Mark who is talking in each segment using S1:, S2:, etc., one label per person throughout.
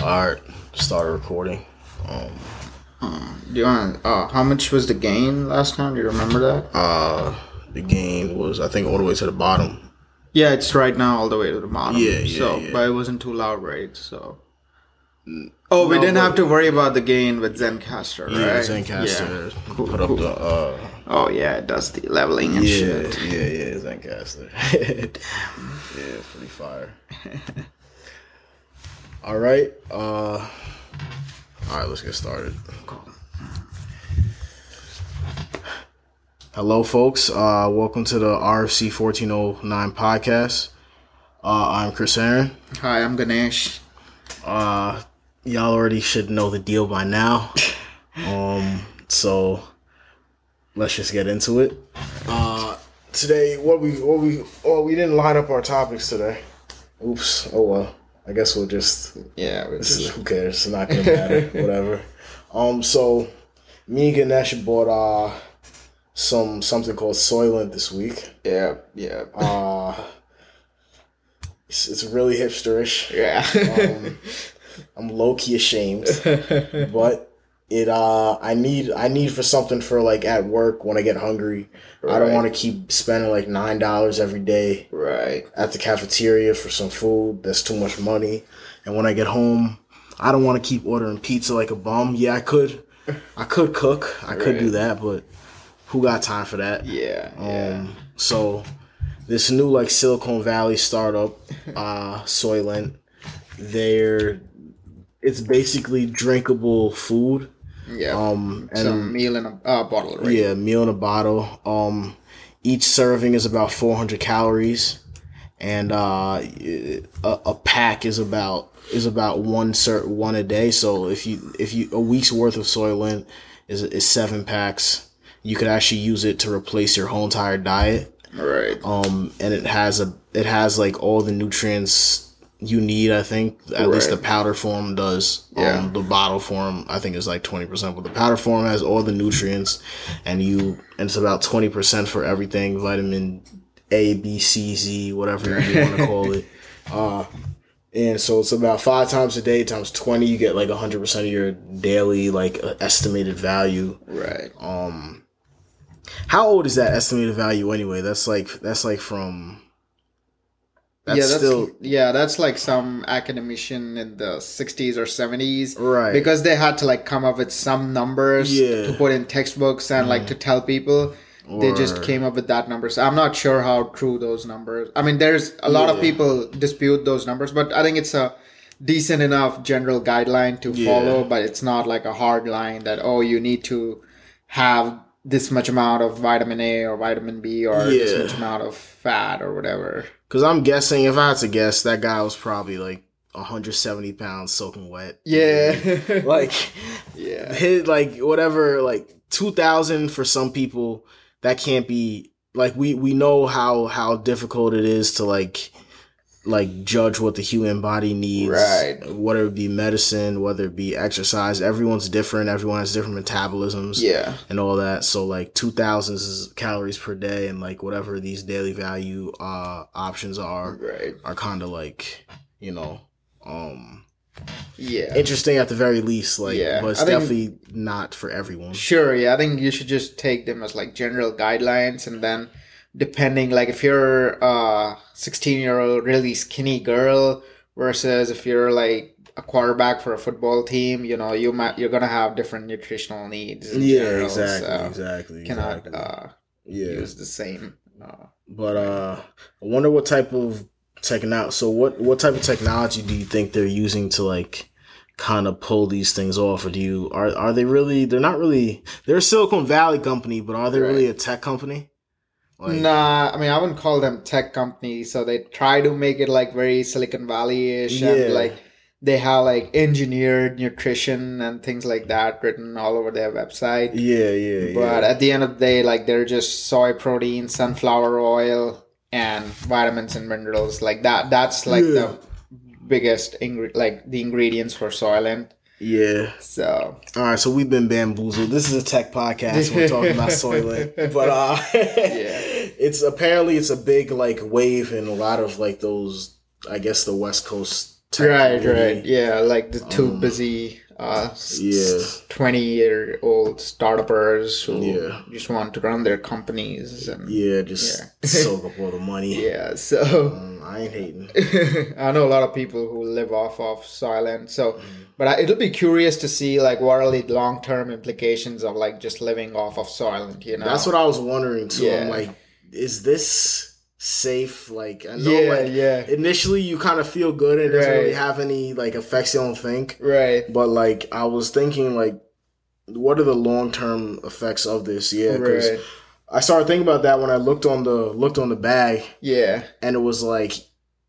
S1: All right, start recording. Um,
S2: Do you want? Uh, how much was the gain last time? Do you remember that?
S1: uh, the gain was I think all the way to the bottom.
S2: Yeah, it's right now all the way to the bottom.
S1: Yeah, yeah,
S2: So,
S1: yeah.
S2: but it wasn't too loud, right? So. Oh, we
S1: No,
S2: didn't have to worry about the gain with Zencastr,
S1: Yeah,
S2: right?
S1: Zencastr
S2: Yeah.
S1: put up the uh,
S2: Oh yeah, it does the leveling and
S1: yeah,
S2: shit.
S1: yeah, yeah, Zencastr. yeah, it's pretty fire. all right, uh, all right, let's get started. Hello, folks. Uh, welcome to the RFC fourteen oh nine podcast. Uh, I'm Chris Aaron.
S2: Hi, I'm Ganesh.
S1: Uh, y'all already should know the deal by now. Um, so let's just get into it. Uh, today, what we, what we, oh, we didn't line up our topics today. Oops. Oh well. I guess we'll just.
S2: Yeah, we
S1: this
S2: just,
S1: Who cares? It's not gonna matter. Whatever. Um. So, me and Ganesh bought uh some something called Soylent this week.
S2: yeah, yeah,
S1: Uh, it's, it's really hipsterish.
S2: yeah.
S1: Um, I'm low key ashamed, but it uh I need I need for something for like at work when I get hungry. I don't want to keep spending like nine dollars every day
S2: right.
S1: at the cafeteria for some food. That's too much money. And when I get home, I don't want to keep ordering pizza like a bum. Yeah, I could, I could cook. I could do that, but who got time for that?
S2: Yeah, yeah.
S1: Um, so this new like Silicon Valley startup, uh, Soylent, they're it's basically drinkable food.
S2: Yeah.
S1: Um, and
S2: Some meal in a uh, bottle, right?
S1: yeah, meal in a bottle. Um, each serving is about 400 calories, and uh, a, a pack is about is about one cert one a day. So if you if you a week's worth of Soylent is is seven packs, you could actually use it to replace your whole entire diet.
S2: Right.
S1: Um, and it has a it has like all the nutrients you need. I think at least the powder form does.
S2: Yeah.
S1: Um, the bottle form I think is like twenty percent, but the powder form has all the nutrients, and you and it's about twenty percent for everything vitamin A, B, C, Z, whatever you want to call it. Uh, and so it's about five times a day times twenty. You get like hundred percent of your daily like uh, estimated value.
S2: Right.
S1: Um, how old is that estimated value anyway? That's like that's like from. That's
S2: yeah, that's
S1: still
S2: yeah, that's like some academician in the '60s or '70s,
S1: right.
S2: because they had to like come up with some numbers
S1: Yeah.
S2: To put in textbooks and like to mm. tell people. They just came up with that number. So I'm not sure how true those numbers. I mean, there's a lot of people dispute those numbers, but I think it's a decent enough general guideline to
S1: Yeah.
S2: follow. But it's not like a hard line that oh, you need to have this much amount of vitamin A or vitamin B or this much amount of fat or whatever.
S1: Because I'm guessing, if I had to guess, that guy was probably like 170 pounds soaking wet.
S2: Yeah.
S1: Like
S2: yeah.
S1: his like whatever like 2,000 for some people that can't be like we we know how how difficult it is to like like judge what the human body needs
S2: Right.
S1: whether it be medicine whether it be exercise everyone's different everyone has different metabolisms
S2: Yeah.
S1: and all that. So like two thousand calories per day, and like whatever these daily value uh options are
S2: Right.
S1: are kind of like you know um
S2: Yeah.
S1: interesting at the very least. Like,
S2: Yeah,
S1: but it's
S2: think-
S1: definitely not for everyone.
S2: Sure, yeah. I think you should just take them as like general guidelines and then depending like if you're a 16 year old really skinny girl versus if you're like a quarterback for a football team, you know, you might you're gonna have different nutritional needs.
S1: Yeah,
S2: general,
S1: exactly,
S2: so
S1: exactly,
S2: Cannot
S1: exactly.
S2: uh,
S1: yeah,
S2: use the same. Uh,
S1: but uh, I wonder what type of technology. So what what type of technology do you think they're using to like? kind of pull these things off or do you are are they really they're not really they're a silicon valley company but are they
S2: Right.
S1: really a tech company Like,
S2: nah, I mean I wouldn't call them tech companies. So they try to make it like very Silicon Valley ish
S1: Yeah.
S2: and like they have like engineered nutrition and things like that written all over their website.
S1: Yeah, yeah,
S2: But
S1: yeah.
S2: at the end of the day, like they're just soy protein, sunflower oil, and vitamins and minerals. Like that. That's like
S1: Yeah.
S2: the biggest ingre- like the ingredients for Soylent.
S1: Yeah.
S2: So
S1: All right, so we've been bamboozled. This is a tech podcast. We're talking about Soylent, but uh, yeah, it's apparently it's a big like wave in a lot of like those. I guess the West Coast
S2: Right, right. Yeah, like the too
S1: Um,
S2: busy uh
S1: yeah.
S2: 20 year old startuppers who
S1: Yeah.
S2: just want to run their companies and
S1: Yeah, just
S2: Yeah.
S1: soak up all the money.
S2: yeah so
S1: Um, I ain't hating.
S2: I know a lot of people who live off of Soylent. So,
S1: Mm-hmm.
S2: but I, it'll be curious to see like what are the long term implications of like just living off of Soylent. You know,
S1: That's what I was wondering too. I'm like, is this safe? Like, I know,
S2: Yeah,
S1: like,
S2: yeah.
S1: initially you kind of feel good. And it doesn't really have any like effects you don't think.
S2: right,
S1: But like, I was thinking like, what are the long term effects of this? Yeah, because
S2: right,
S1: I started thinking about that when I looked on the looked on the bag,
S2: yeah,
S1: and it was like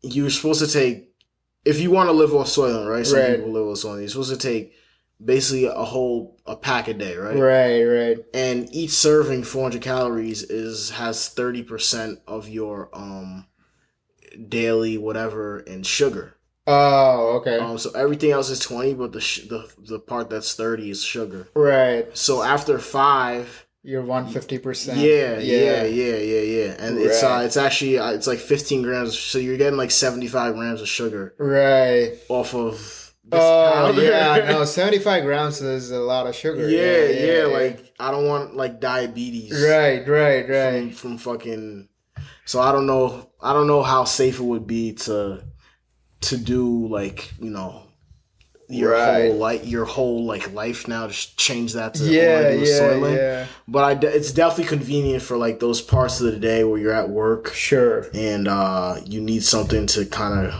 S1: you're supposed to take if you want to live off Soylent, right? Some
S2: Right.
S1: people live off Soylent. You're supposed to take basically a whole a pack a day, right?
S2: right, right,
S1: and each serving 400 calories is has 30% of your um daily whatever in sugar
S2: Oh, okay,
S1: um so everything else is 20 but the sh- the the part that's 30 is sugar
S2: right.
S1: so after 5
S2: You're one fifty percent.
S1: yeah yeah yeah yeah yeah and it's uh it's actually uh, it's like 15 grams so you're getting like 75 grams of sugar
S2: right.
S1: off of this
S2: Oh
S1: powder.
S2: yeah, no, seventy five grams is a lot of sugar.
S1: yeah, yeah, like I don't want like diabetes.
S2: right, right,
S1: from,
S2: right.
S1: from fucking so i don't know i don't know how safe it would be to to do like you know your
S2: Right.
S1: whole like your whole like life now just change that to
S2: Yeah, yeah,
S1: Soylent.
S2: yeah.
S1: but I, de- it's definitely convenient for like those parts of the day where you're at work
S2: Sure.
S1: and uh you need something to kind of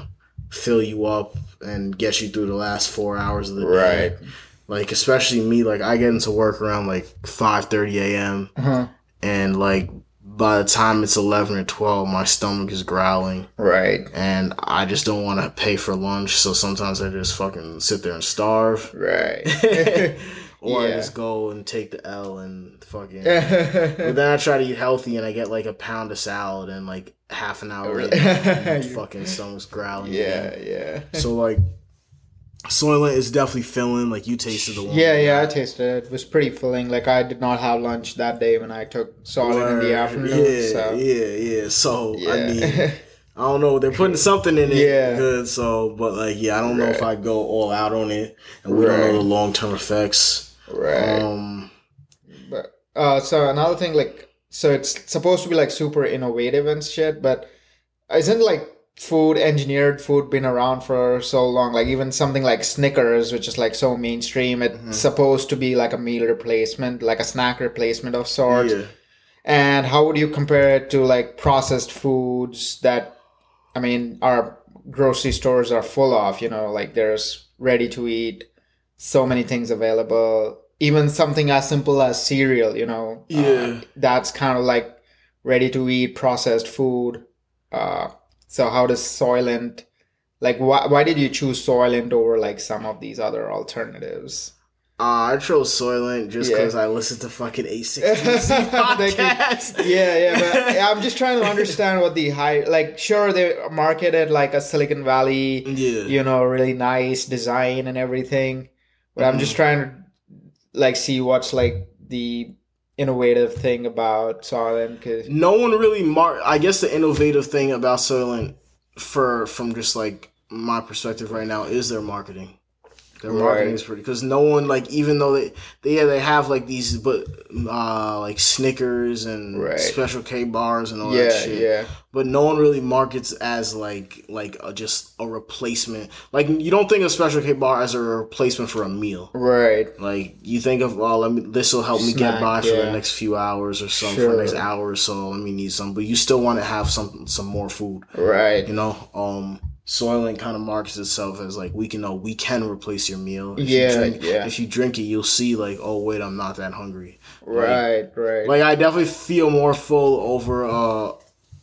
S1: fill you up and get you through the last four hours of the day
S2: Right.
S1: like especially me like i get into work around like 5 a.m
S2: Uh-huh.
S1: and like by the time it's 11 or 12 my stomach is growling
S2: Right.
S1: and i just don't want to pay for lunch so sometimes i just fucking sit there and starve
S2: Right.
S1: or i just go and take the l and fucking but then i try to eat healthy and i get like a pound of salad and like half an hour
S2: Really?
S1: later fucking stomach's growling
S2: yeah,
S1: again.
S2: yeah.
S1: so like Soylent is definitely filling. Like you tasted the one.
S2: Yeah, yeah, I tasted it. It was pretty filling. Like I did not have lunch that day when I took Soylent in the afternoon.
S1: Yeah,
S2: so
S1: yeah, yeah. So
S2: yeah.
S1: I mean, I don't know. They're putting something in it
S2: Yeah.
S1: good. So, but like, yeah, I don't know if I go all out on it, and we don't know the long term effects.
S2: right.
S1: Um,
S2: But uh, so another thing, like, so it's supposed to be like super innovative and shit, but isn't like food engineered food been around for so long? Like even something like Snickers, which is like so mainstream, it's
S1: Mm-hmm.
S2: supposed to be like a meal replacement, like a snack replacement of sorts.
S1: yeah,
S2: And how would you compare it to like processed foods that, I mean, our grocery stores are full of? You know, like there's ready to eat, so many things available. Even something as simple as cereal, you know, uh,
S1: Yeah.
S2: that's kind of like ready to eat processed food. Uh, so how does Soylent, like, why why did you choose Soylent over like some of these other alternatives?
S1: uh, I chose Soylent just
S2: Yeah.
S1: because I listened to fucking A sixty podcast.
S2: yeah, yeah, but I'm just trying to understand what the high like. Sure, they marketed like a Silicon Valley,
S1: yeah,
S2: you know, really nice design and everything, but I'm
S1: Mm-hmm.
S2: just trying to like see what's like the innovative thing about Soylent because
S1: no one really mar I guess the innovative thing about Soylent for from just like my perspective right now is their marketing. Their marketing
S2: Right.
S1: is pretty because no one like even though they they yeah they have like these but uh like Snickers and
S2: Right.
S1: Special K bars and all that
S2: yeah,
S1: shit.
S2: yeah,
S1: But no one really markets as like like a, just a replacement. Like you don't think of Special K bar as a replacement for a meal.
S2: right,
S1: Like you think of, well, let me. This will help me get
S2: Snack,
S1: by for the next few hours or something, for the next hour or so. Let me need some, but you still want to have some some more food.
S2: right,
S1: You know, um, Soylent kind of markets itself as like we can know we can replace your meal. If
S2: Yeah,
S1: you drink,
S2: yeah.
S1: If you drink it, you'll see like, oh wait, I'm not that hungry.
S2: right, right,
S1: Like I definitely feel more full over uh,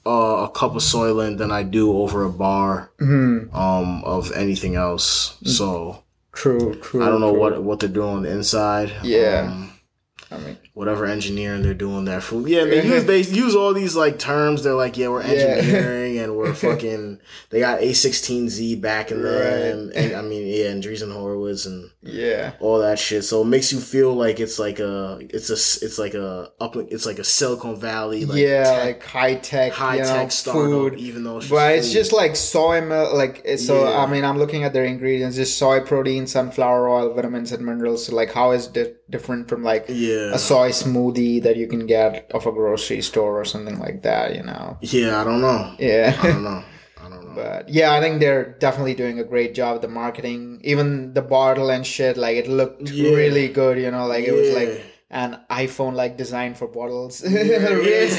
S1: uh, a cup of Soylent than I do over a bar
S2: Mhm.
S1: um of anything else. So
S2: True, true.
S1: I don't know
S2: true.
S1: what what they're doing on the inside.
S2: Yeah.
S1: Um,
S2: I mean.
S1: whatever engineering they're doing there for. Yeah, they use they use all these like terms. They're like, yeah, we're
S2: Yeah.
S1: engineering and where fucking they got A16Z back in them, and I mean yeah, and Andreessen Horowitz and
S2: Yeah.
S1: all that shit. So it makes you feel like it's like a it's a it's like a up it's like a Silicon Valley like
S2: yeah,
S1: tech,
S2: like high tech,
S1: high
S2: you know,
S1: tech startup,
S2: food.
S1: even though it's just
S2: But it's
S1: food.
S2: just like soy milk, like so.
S1: Yeah.
S2: I mean, I'm looking at their ingredients: just soy protein, sunflower oil, vitamins and minerals. So like, how is it different from like
S1: yeah
S2: a soy smoothie that you can get off a grocery store or something like that? You know?
S1: yeah I don't know
S2: Yeah.
S1: I don't know I don't know
S2: But yeah, I think they're definitely doing a great job with the marketing. Even the bottle and shit, like it looked
S1: Yeah.
S2: really good. You know, like it was like an iPhone like design for bottles.
S1: Yeah.
S2: really,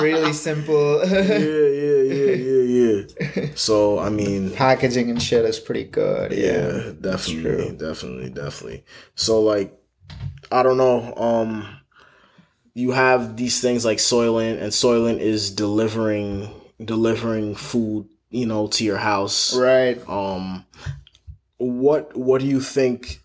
S2: really simple.
S1: yeah yeah yeah yeah so I mean
S2: Packaging and shit is pretty good.
S1: yeah,
S2: Yeah.
S1: definitely definitely definitely so like i don't know um you have these things like soylent and soylent is delivering delivering food you know to your house
S2: Right.
S1: um what what do you think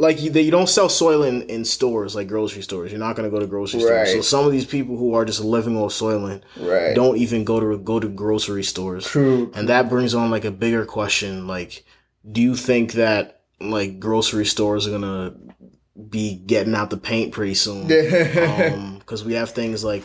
S1: like you, they, you don't sell soylent in stores like grocery stores. You're not going to go to grocery stores. So some of these people who are just living off soylent
S2: Right.
S1: don't even go to go to grocery stores.
S2: True.
S1: and that brings on like a bigger question. Like do you think that like grocery stores are gonna be getting out the paint pretty soon? Um, because we have things like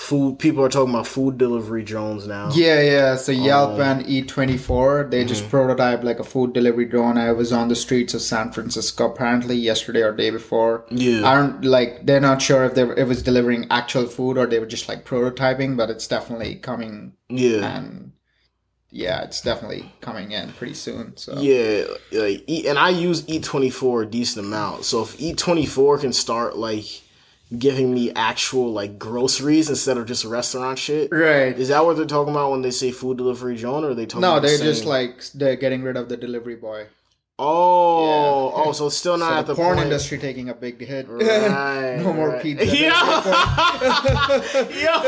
S1: food people are talking about food delivery drones now
S2: Yeah, yeah. So Yelp
S1: Um,
S2: and Eat24, they just prototyped like a food delivery drone. I was on the streets of San Francisco apparently yesterday or day before.
S1: yeah
S2: I don't like. They're not sure if they were, it was delivering actual food or they were just like prototyping, but it's definitely coming
S1: yeah
S2: and yeah, it's definitely coming in pretty soon. So
S1: yeah like and i use Eat24 a decent amount so if Eat24 can start like giving me actual like groceries instead of just restaurant shit
S2: right.
S1: is that what they're talking about when they say food delivery drone or are they talking
S2: No,
S1: about the
S2: they're just like they're getting rid of the delivery boy.
S1: Oh,
S2: Yeah.
S1: oh, so it's still not
S2: So
S1: at
S2: the
S1: the
S2: porn
S1: point.
S2: industry taking a big hit.
S1: Right,
S2: no more
S1: right.
S2: pizza.
S1: Yo, yo,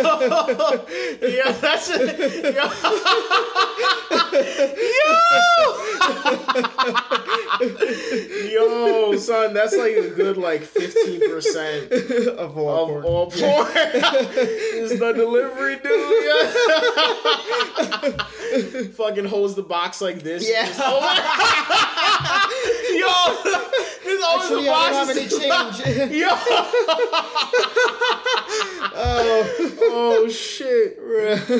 S1: yo, that's it. Yo, yo, son, that's like a good like fifteen percent
S2: of all
S1: of
S2: porn.
S1: all porn. is the delivery dude? Fucking holds the box like this.
S2: Yeah.
S1: Oh Just- oh my- Yo, this always
S2: Actually,
S1: the
S2: I
S1: box
S2: don't have any
S1: is-
S2: change.
S1: Yo.
S2: oh,
S1: Oh shit.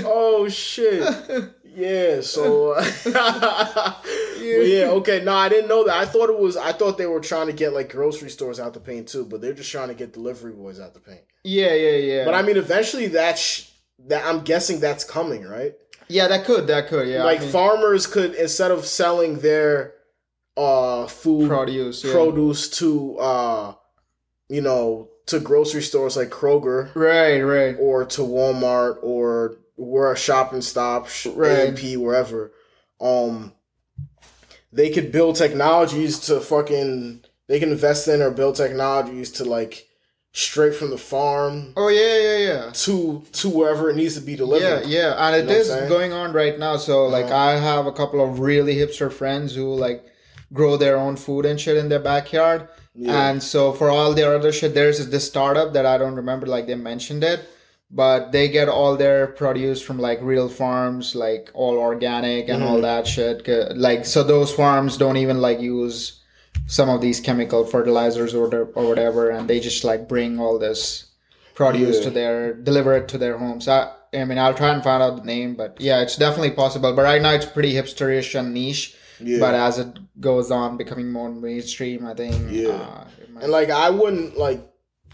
S1: Oh shit. Yeah, so uh, yeah, okay. No, I didn't know that. I thought it was I thought they were trying to get like grocery stores out the paint too, but they're just trying to get delivery boys out the paint.
S2: yeah, yeah, yeah.
S1: But I mean eventually that sh- that I'm guessing that's coming, right?
S2: yeah, that could, that could, yeah.
S1: like
S2: I mean,
S1: farmers could instead of selling their uh food
S2: produce, yeah.
S1: produce to uh you know to grocery stores like Kroger
S2: Right, right.
S1: or to Walmart or where a shopping stop, sh-
S2: Right.
S1: A&P, wherever. Um, they could build technologies to fucking. They can invest in or build technologies to like straight from the farm
S2: Oh yeah, yeah, yeah.
S1: to to wherever it needs to be delivered.
S2: yeah, yeah, and it
S1: know what
S2: is going on right now. So like,
S1: Uh-huh.
S2: I have a couple of really hipster friends who like grow their own food and shit in their backyard.
S1: Yeah.
S2: And so for all their other shit, there's this startup that I don't remember, like they mentioned it, but they get all their produce from like real farms, like all organic and
S1: Mm-hmm.
S2: all that shit. Like so, those farms don't even like use some of these chemical fertilizers or or whatever, and they just like bring all this produce
S1: Yeah.
S2: to their deliver it to their homes. I, I mean, I'll try and find out the name, but yeah, it's definitely possible. But right now, it's pretty hipsterish and niche.
S1: Yeah.
S2: But as it goes on, becoming more mainstream, I think.
S1: Yeah.
S2: Uh, might-
S1: And like I wouldn't like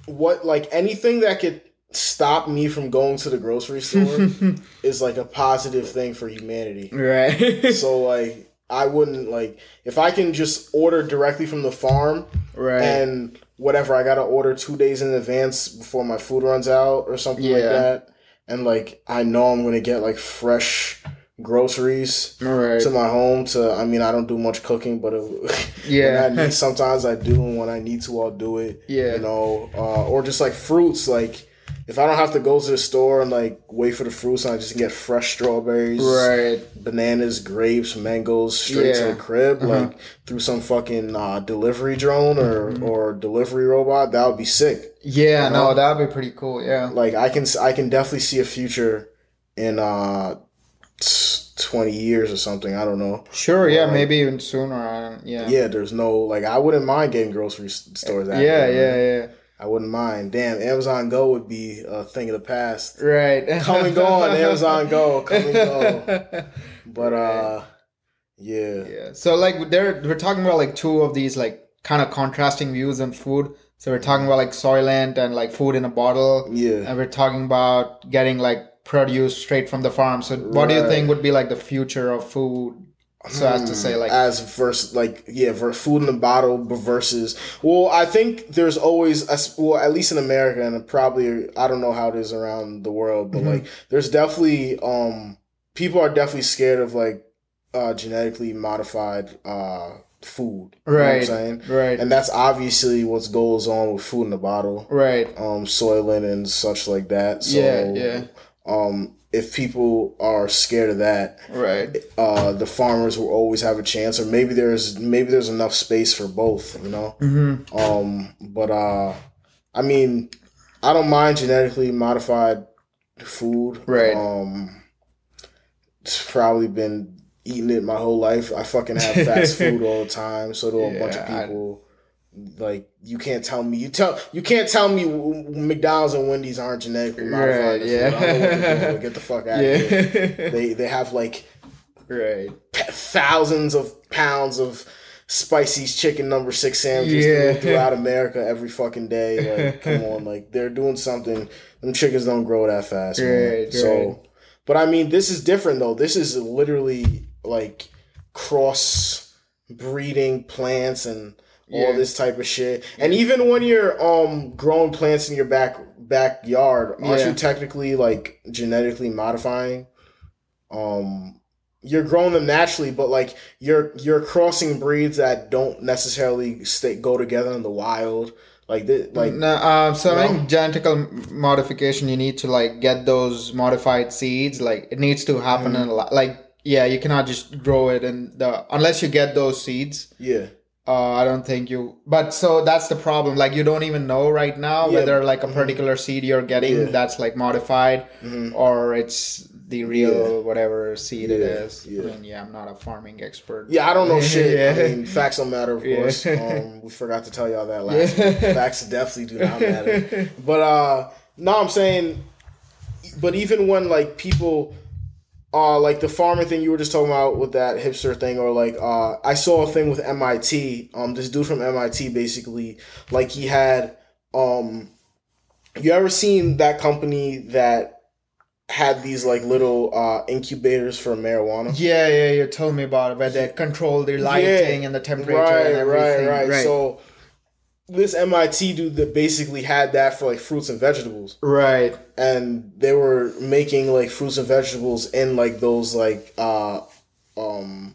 S1: what like anything that could stop me from going to the grocery store is like a positive thing for humanity.
S2: right.
S1: so like I wouldn't like if I can just order directly from the farm
S2: right.
S1: and whatever I gotta order two days in advance before my food runs out or something like that. And like I know I'm gonna get like fresh groceries
S2: right.
S1: to my home to I mean I don't do much cooking but it,
S2: Yeah.
S1: I need, sometimes I do and when I need to I'll do it
S2: Yeah.
S1: you know uh, or just like fruits like if I don't have to go to the store and like wait for the fruits and I just get fresh strawberries
S2: right.
S1: bananas, grapes, mangoes straight to the crib,
S2: Uh-huh.
S1: like through some fucking uh, delivery drone or
S2: Mm-hmm.
S1: or delivery robot, that would be sick.
S2: Yeah.
S1: Know?
S2: No, that'd be pretty cool. Yeah.
S1: Like I can I can definitely see a future in uh 20 years or something. I don't know.
S2: Sure, yeah,
S1: Like-
S2: maybe even sooner. I don't, yeah.
S1: Yeah, there's no like I wouldn't mind getting grocery stores. out
S2: yeah, yeah, yeah.
S1: I wouldn't mind. Damn, Amazon Go would be a thing of the past.
S2: Right.
S1: Come and go on Amazon Go. Come and go. But
S2: Right.
S1: uh, yeah,
S2: yeah. So like there we're talking about like two of these like kind of contrasting views on food. So we're talking about like Soylent and like food in a bottle.
S1: yeah.
S2: And we're talking about getting like produce straight from the farm. So what do you think would be like the future of food? So as to say like
S1: as versus like yeah, for food in the bottle versus. Well, I think there's always a well, at least in America and probably I don't know how it is around the world, but
S2: Mhm.
S1: like there's definitely um people are definitely scared of like uh genetically modified uh food. You know what I'm
S2: Right.
S1: saying?
S2: right.
S1: And that's obviously what goes on with food in the bottle,
S2: right.
S1: um, Soylent and such like that. So,
S2: Yeah, yeah.
S1: Um, if people are scared of that,
S2: Right.
S1: uh, the farmers will always have a chance, or maybe there's maybe there's enough space for both, you know.
S2: Mm-hmm.
S1: Um, but uh, I mean, I don't mind genetically modified food.
S2: Right.
S1: Um, it's probably been eating it my whole life. I fucking have fast food all the time, so do a bunch of
S2: Yeah, I-
S1: people. Like you can't tell me you tell you can't tell me McDonald's and Wendy's aren't genetically modified.
S2: Right, yeah.
S1: I don't know doing. Get the fuck out of here.
S2: Yeah.
S1: They they have like
S2: right.
S1: thousands of pounds of spicy chicken number six sandwiches
S2: Yeah.
S1: throughout America every fucking day. Like, come on, like they're doing something. Them chickens don't grow that fast, man.
S2: Right,
S1: So, but I mean, this is different though. This is literally like cross breeding plants and all this type of shit. And even when you're um growing plants in your back backyard, aren't
S2: Yeah.
S1: you technically like genetically modifying? Um you're growing them naturally, but like you're you're crossing breeds that don't necessarily stay go together in the wild. Like this, like
S2: no, um, so I
S1: No?
S2: think genetical modification, you need to like get those modified seeds. Like it needs to happen
S1: Mm.
S2: in a lot. Like yeah, you cannot just grow it and the unless you get those seeds.
S1: yeah,
S2: Uh, I don't think you. But so that's the problem. Like you don't even know right now
S1: Yeah,
S2: whether like a
S1: mhm.
S2: particular seed you're getting
S1: Yeah.
S2: that's like modified
S1: mhm.
S2: or it's the real
S1: Yeah.
S2: whatever seed it is.
S1: yeah.
S2: I mean, yeah, I'm not a farming expert.
S1: yeah. I don't know shit.
S2: yeah.
S1: I mean, facts don't matter, of course. Um, we forgot to tell y'all that last. Facts definitely do not matter. But uh no, I'm saying but even when like people uh like the farmer thing you were just talking about with that hipster thing or like uh I saw a thing with MIT. Um this dude from MIT basically like he had um you ever seen that company that had these like little uh incubators for marijuana?
S2: Yeah, yeah, you told me about it, where they control the lighting and the temperature
S1: right,
S2: and everything.
S1: Right, Right, right, So this MIT dude that basically had that for like fruits and vegetables,
S2: right,
S1: and they were making like fruits and vegetables in like those like uh um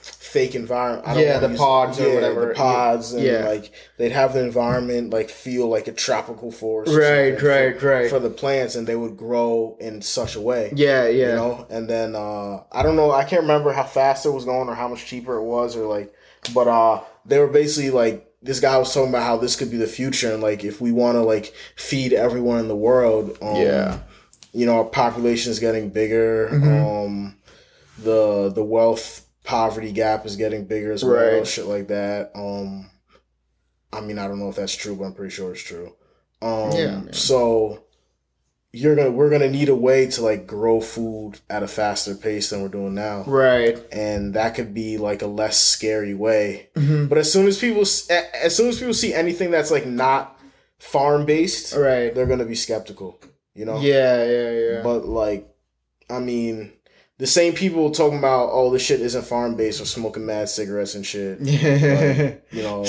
S1: fake environment. I don't
S2: Yeah, the pods or
S1: yeah,
S2: whatever.
S1: The pods and
S2: Yeah.
S1: like they'd have the environment like feel like a tropical forest.
S2: right, right,
S1: for,
S2: right.
S1: For the plants, and they would grow in such a way
S2: yeah, yeah,
S1: you know and then uh i don't know i can't remember how fast it was going or how much cheaper it was or like but uh they were basically like this guy was talking about how this could be the future and like if we want to like feed everyone in the world um
S2: Yeah.
S1: you know our population is getting bigger
S2: Mhm.
S1: um the the wealth poverty gap is getting bigger as well
S2: Right.
S1: shit like that um i mean i don't know if that's true but i'm pretty sure it's true um
S2: Yeah, man.
S1: so you're gonna we're gonna need a way to like grow food at a faster pace than we're doing now
S2: right.
S1: and that could be like a less scary way
S2: Mhm.
S1: but as soon as people as soon as people see anything that's like not farm based
S2: Right.
S1: they're gonna be skeptical you know
S2: Yeah, yeah, yeah.
S1: but like i mean the same people talking about oh this shit isn't farm based or smoking mad cigarettes and shit
S2: yeah.
S1: you know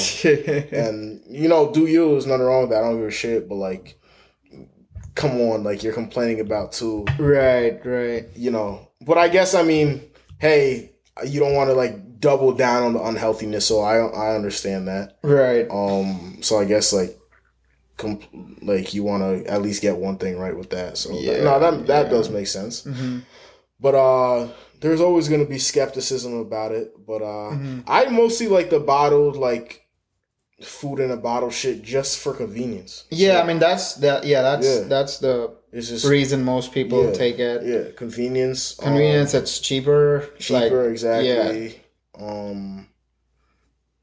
S1: and you know do you there's nothing wrong with that i don't give a shit but like come on like you're complaining about too
S2: right, right.
S1: you know but i guess i mean hey you don't want to like double down on the unhealthiness so i i understand that
S2: Right.
S1: um so i guess like com- like you want to at least get one thing right with that so
S2: Yeah,
S1: no that that
S2: yeah.
S1: does make sense
S2: hmm
S1: but uh there's always going to be skepticism about it but uh
S2: Mhm.
S1: i mostly like the bottled like food in a bottle shit just for convenience
S2: Yeah,
S1: So,
S2: I mean that's that. Yeah, that's
S1: Yeah.
S2: that's the
S1: It's just
S2: reason most people
S1: yeah,
S2: take it.
S1: Yeah, convenience. um,
S2: Convenience, it's cheaper.
S1: cheaper
S2: like,
S1: exactly. Um,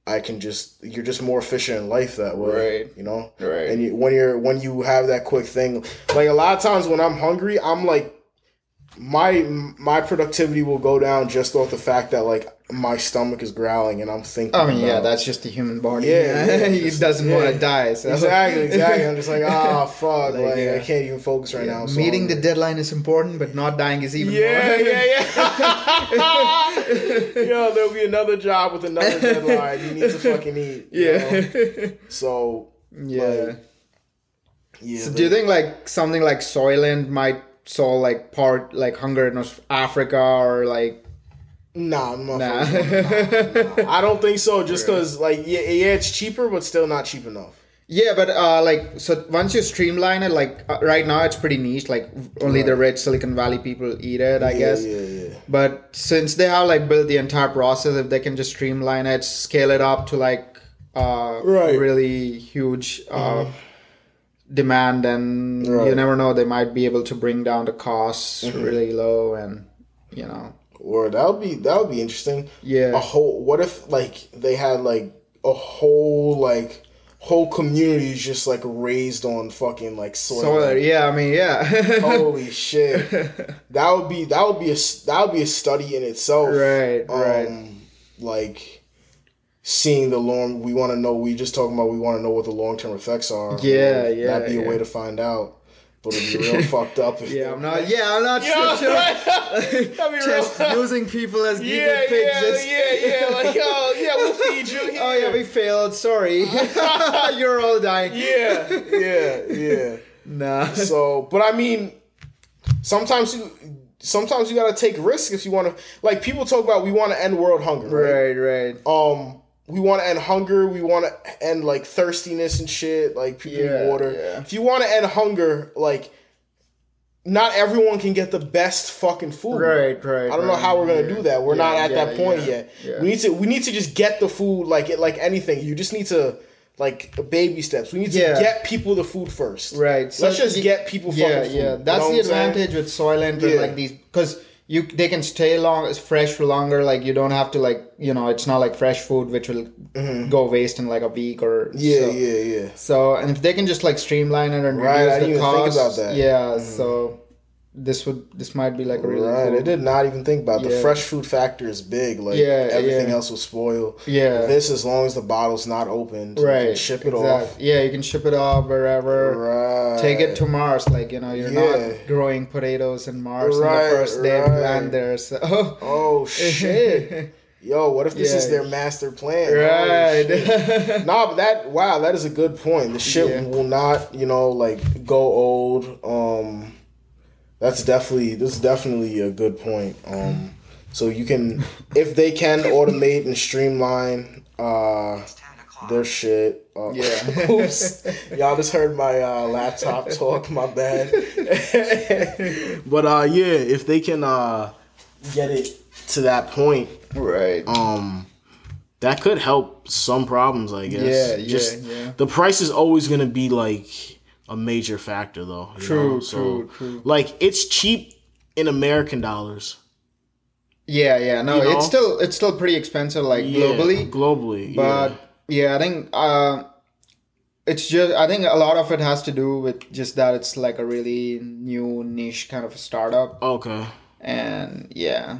S1: I can just you're just more efficient in life that way,
S2: Right.
S1: You know,
S2: Right.
S1: and you, when you're when you have that quick thing, like a lot of times when I'm hungry, I'm like my my productivity will go down just off the fact that like my stomach is growling and I'm thinking.
S2: I mean, yeah, that's just the human body.
S1: Yeah, yeah, just-
S2: doesn't
S1: yeah.
S2: want to die. So.
S1: exactly, exactly. I'm just like, ah, fuck,
S2: Like,
S1: like,
S2: yeah.
S1: I can't even focus right now. So
S2: Meeting the deadline is important, but not dying is even
S1: Yeah,
S2: more.
S1: yeah, yeah. Yo, there'll be another job with another deadline. You need to fucking eat. you know?
S2: yeah.
S1: So
S2: yeah.
S1: Like, yeah.
S2: So do you think like something like Soylent might solve like part like hunger in Africa or like
S1: Nah,
S2: Nah.
S1: nah, nah. I don't think so. Just because, like, yeah, yeah, it's cheaper, but still not cheap enough.
S2: yeah, but uh like so once you streamline it like uh, right now it's pretty niche like only the rich Silicon Valley people eat it I
S1: yeah,
S2: guess.
S1: Yeah, yeah.
S2: But since they have like built the entire process, if they can just streamline it, scale it up to like uh
S1: Right.
S2: really huge uh demand, and you never know, they might be able to bring down the costs really low, and you know,
S1: Or that would be that would be interesting.
S2: yeah,
S1: A whole. What if like they had like a whole like whole community is just like raised on fucking like soy.
S2: so yeah, I mean, yeah,
S1: Holy shit! That would be that would be a that would be a study in itself.
S2: right,
S1: um,
S2: right,
S1: Like seeing the long. We want to know. We just talking about. We want to know what the long term effects are.
S2: Yeah, yeah,
S1: That'd be
S2: yeah.
S1: a way to find out. But it'd be real fucked up. If
S2: yeah. I'm not, yeah, I'm not
S1: Yeah,
S2: sure.
S1: That'd
S2: Just using people as guinea
S1: Yeah,
S2: pigs.
S1: yeah, yeah, yeah. Like, oh, yeah, we'll feed you.
S2: Oh yeah, we failed. Sorry, you're all dying.
S1: yeah, yeah, yeah.
S2: Nah.
S1: So, but I mean, sometimes you, sometimes you gotta take risks if you want to. Like people talk about, we want to end world hunger, right?
S2: Right, right.
S1: Um, we want to end hunger. We want to end like thirstiness and shit. Like people
S2: Yeah,
S1: need water.
S2: yeah.
S1: If you want to end hunger, like. Not everyone can get the best fucking food.
S2: Right, right.
S1: I don't know how we're gonna
S2: Yeah.
S1: do that. We're not at that point yet. We need to we need to just get the food like it like anything. You just need to like baby steps. We need to
S2: Yeah.
S1: get people the food first.
S2: Right.
S1: So Let's just
S2: y-
S1: get people
S2: Yeah, yeah.
S1: You
S2: That's
S1: know
S2: the advantage with Soylent
S1: Yeah.
S2: like these because you they can stay long as fresh for longer. Like you don't have to like you know it's not like fresh food which will go waste in like a week or
S1: Mm-hmm. Yeah,
S2: so.
S1: yeah, yeah.
S2: So and if they can just like streamline it and
S1: Right,
S2: reduce the
S1: didn't even think
S2: cost,
S1: about that. Mm-hmm.
S2: yeah. So this would this might be like a really
S1: right.
S2: cool-
S1: I did not even think about the
S2: Yeah.
S1: fresh food factor is big. Like
S2: Yeah,
S1: everything
S2: yeah.
S1: else will spoil.
S2: Yeah.
S1: This as long as the bottle's not opened. you
S2: right.
S1: can ship it
S2: exactly. Yeah, you can ship it off
S1: off.
S2: wherever.
S1: Right.
S2: Take it to Mars, like you know, you're
S1: Yeah.
S2: not growing potatoes in Mars
S1: Right,
S2: on the first day
S1: right.
S2: of land there. So
S1: Oh shit. Yo, what if this is their master plan?
S2: Right.
S1: Nah, but that wow, that is a good point. The shit
S2: Yeah.
S1: will not, you know, like go old. Um, that's definitely this is definitely a good point. Um, so you can, if they can automate and streamline, uh, their shit. Uh,
S2: Yeah.
S1: oops, y'all just heard my uh, laptop talk. My bad. but uh, yeah, if they can uh, get it to that point,
S2: right.
S1: um that could help some problems i guess
S2: Yeah, yeah,
S1: just
S2: yeah.
S1: the price is always gonna be like a major factor though you
S2: True,
S1: know? so
S2: true, true.
S1: like it's cheap in american dollars
S2: Yeah, yeah. No,
S1: You know?
S2: it's still it's still pretty expensive, like
S1: Yeah,
S2: globally.
S1: globally
S2: But
S1: yeah.
S2: yeah, I think uh, it's just I think a lot of it has to do with just that it's like a really new niche kind of a startup,
S1: okay
S2: and yeah,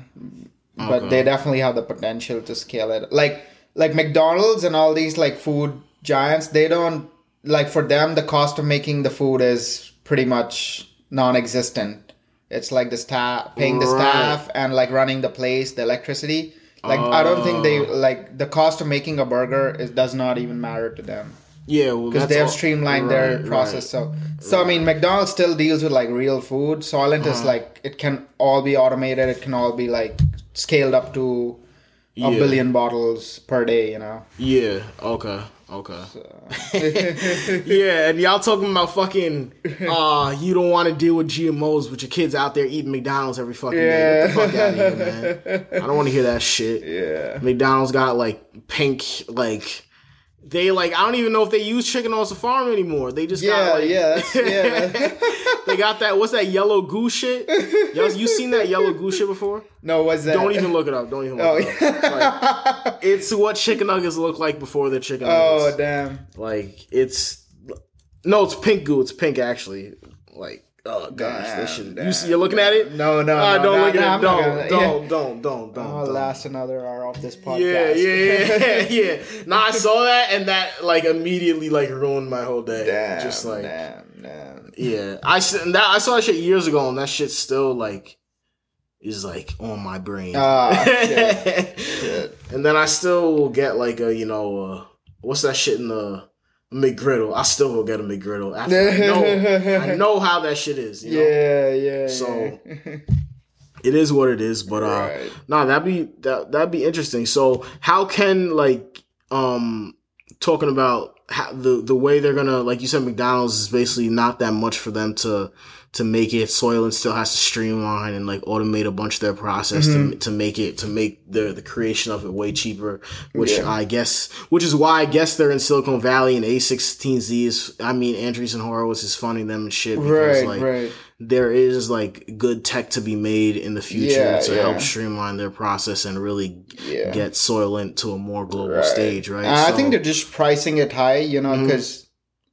S2: but
S1: Okay.
S2: they definitely have the potential to scale it. Like like McDonald's and all these like food giants, they don't like for them the cost of making the food is pretty much non-existent. It's like the staff paying the
S1: Right.
S2: staff and like running the place, the electricity. Like I don't think they
S1: Oh.
S2: like the cost of making a burger is does not even matter to them
S1: yeah
S2: because
S1: that's
S2: they have
S1: all-
S2: streamlined
S1: right,
S2: their
S1: right.
S2: process. So so I mean McDonald's still deals with like real food. Soylent
S1: Uh-huh.
S2: is like it can all be automated. It can all be like scaled up to a billion bottles per day. You know.
S1: yeah okay okay yeah and y'all talking about fucking uh you don't want to deal with gmos but your kids out there eating mcdonald's every fucking day Get the fuck out of here man i don't want to hear that shit
S2: Yeah.
S1: McDonald's got like pink, like they like I don't even know if they use chicken on the farm anymore. They just
S2: Yeah,
S1: got like,
S2: yeah, yeah.
S1: they got that. What's that yellow goo shit? Yo, you seen that yellow goo shit before?
S2: no, what's that?
S1: Don't even look it up. Don't even look
S2: Oh,
S1: it up. Oh, like,
S2: yeah.
S1: it's what chicken nuggets look like before they're chicken
S2: oh, damn.
S1: like it's no, it's pink goo. It's pink actually. Like oh gosh, that shit. You see, you're looking at it.
S2: No, no,
S1: Ah,
S2: no.
S1: don't
S2: no,
S1: look
S2: no,
S1: at it. Don't,
S2: gonna-
S1: don't, don't, don't, don't,
S2: I'll
S1: don't.
S2: last another hour off this podcast.
S1: Yeah, yeah, yeah, yeah. Nah, I saw that and that like immediately like ruined my whole day.
S2: Damn,
S1: Just like
S2: damn, damn.
S1: yeah, I that I saw that shit years ago and that shit still like is like on my brain.
S2: Ah, shit, shit.
S1: And then I still will get like a you know uh, what's that shit in the McGriddle? I still will get a McGriddle. I know I know how that shit is. You know?
S2: Yeah, yeah.
S1: So,
S2: yeah.
S1: it is what it is. But uh,
S2: right.
S1: No, that'd be that that'd be interesting. So how can like um talking about how, the the way they're gonna like you said McDonald's is basically not that much for them to to make it. Soylent still has to streamline and like automate a bunch of their process to mm-hmm. to make it to make the the creation of it way cheaper. Which
S2: Yeah.
S1: I guess which is why I guess they're in Silicon Valley and A16Z is I mean Andreessen Horowitz is funding them and shit because
S2: right,
S1: like
S2: right.
S1: there is like good tech to be made in the future
S2: Yeah,
S1: to
S2: yeah.
S1: help streamline their process and really
S2: Yeah.
S1: get Soylent to a more global
S2: Right.
S1: stage, right?
S2: And I think they're just pricing it high, you know,
S1: mm-hmm.
S2: because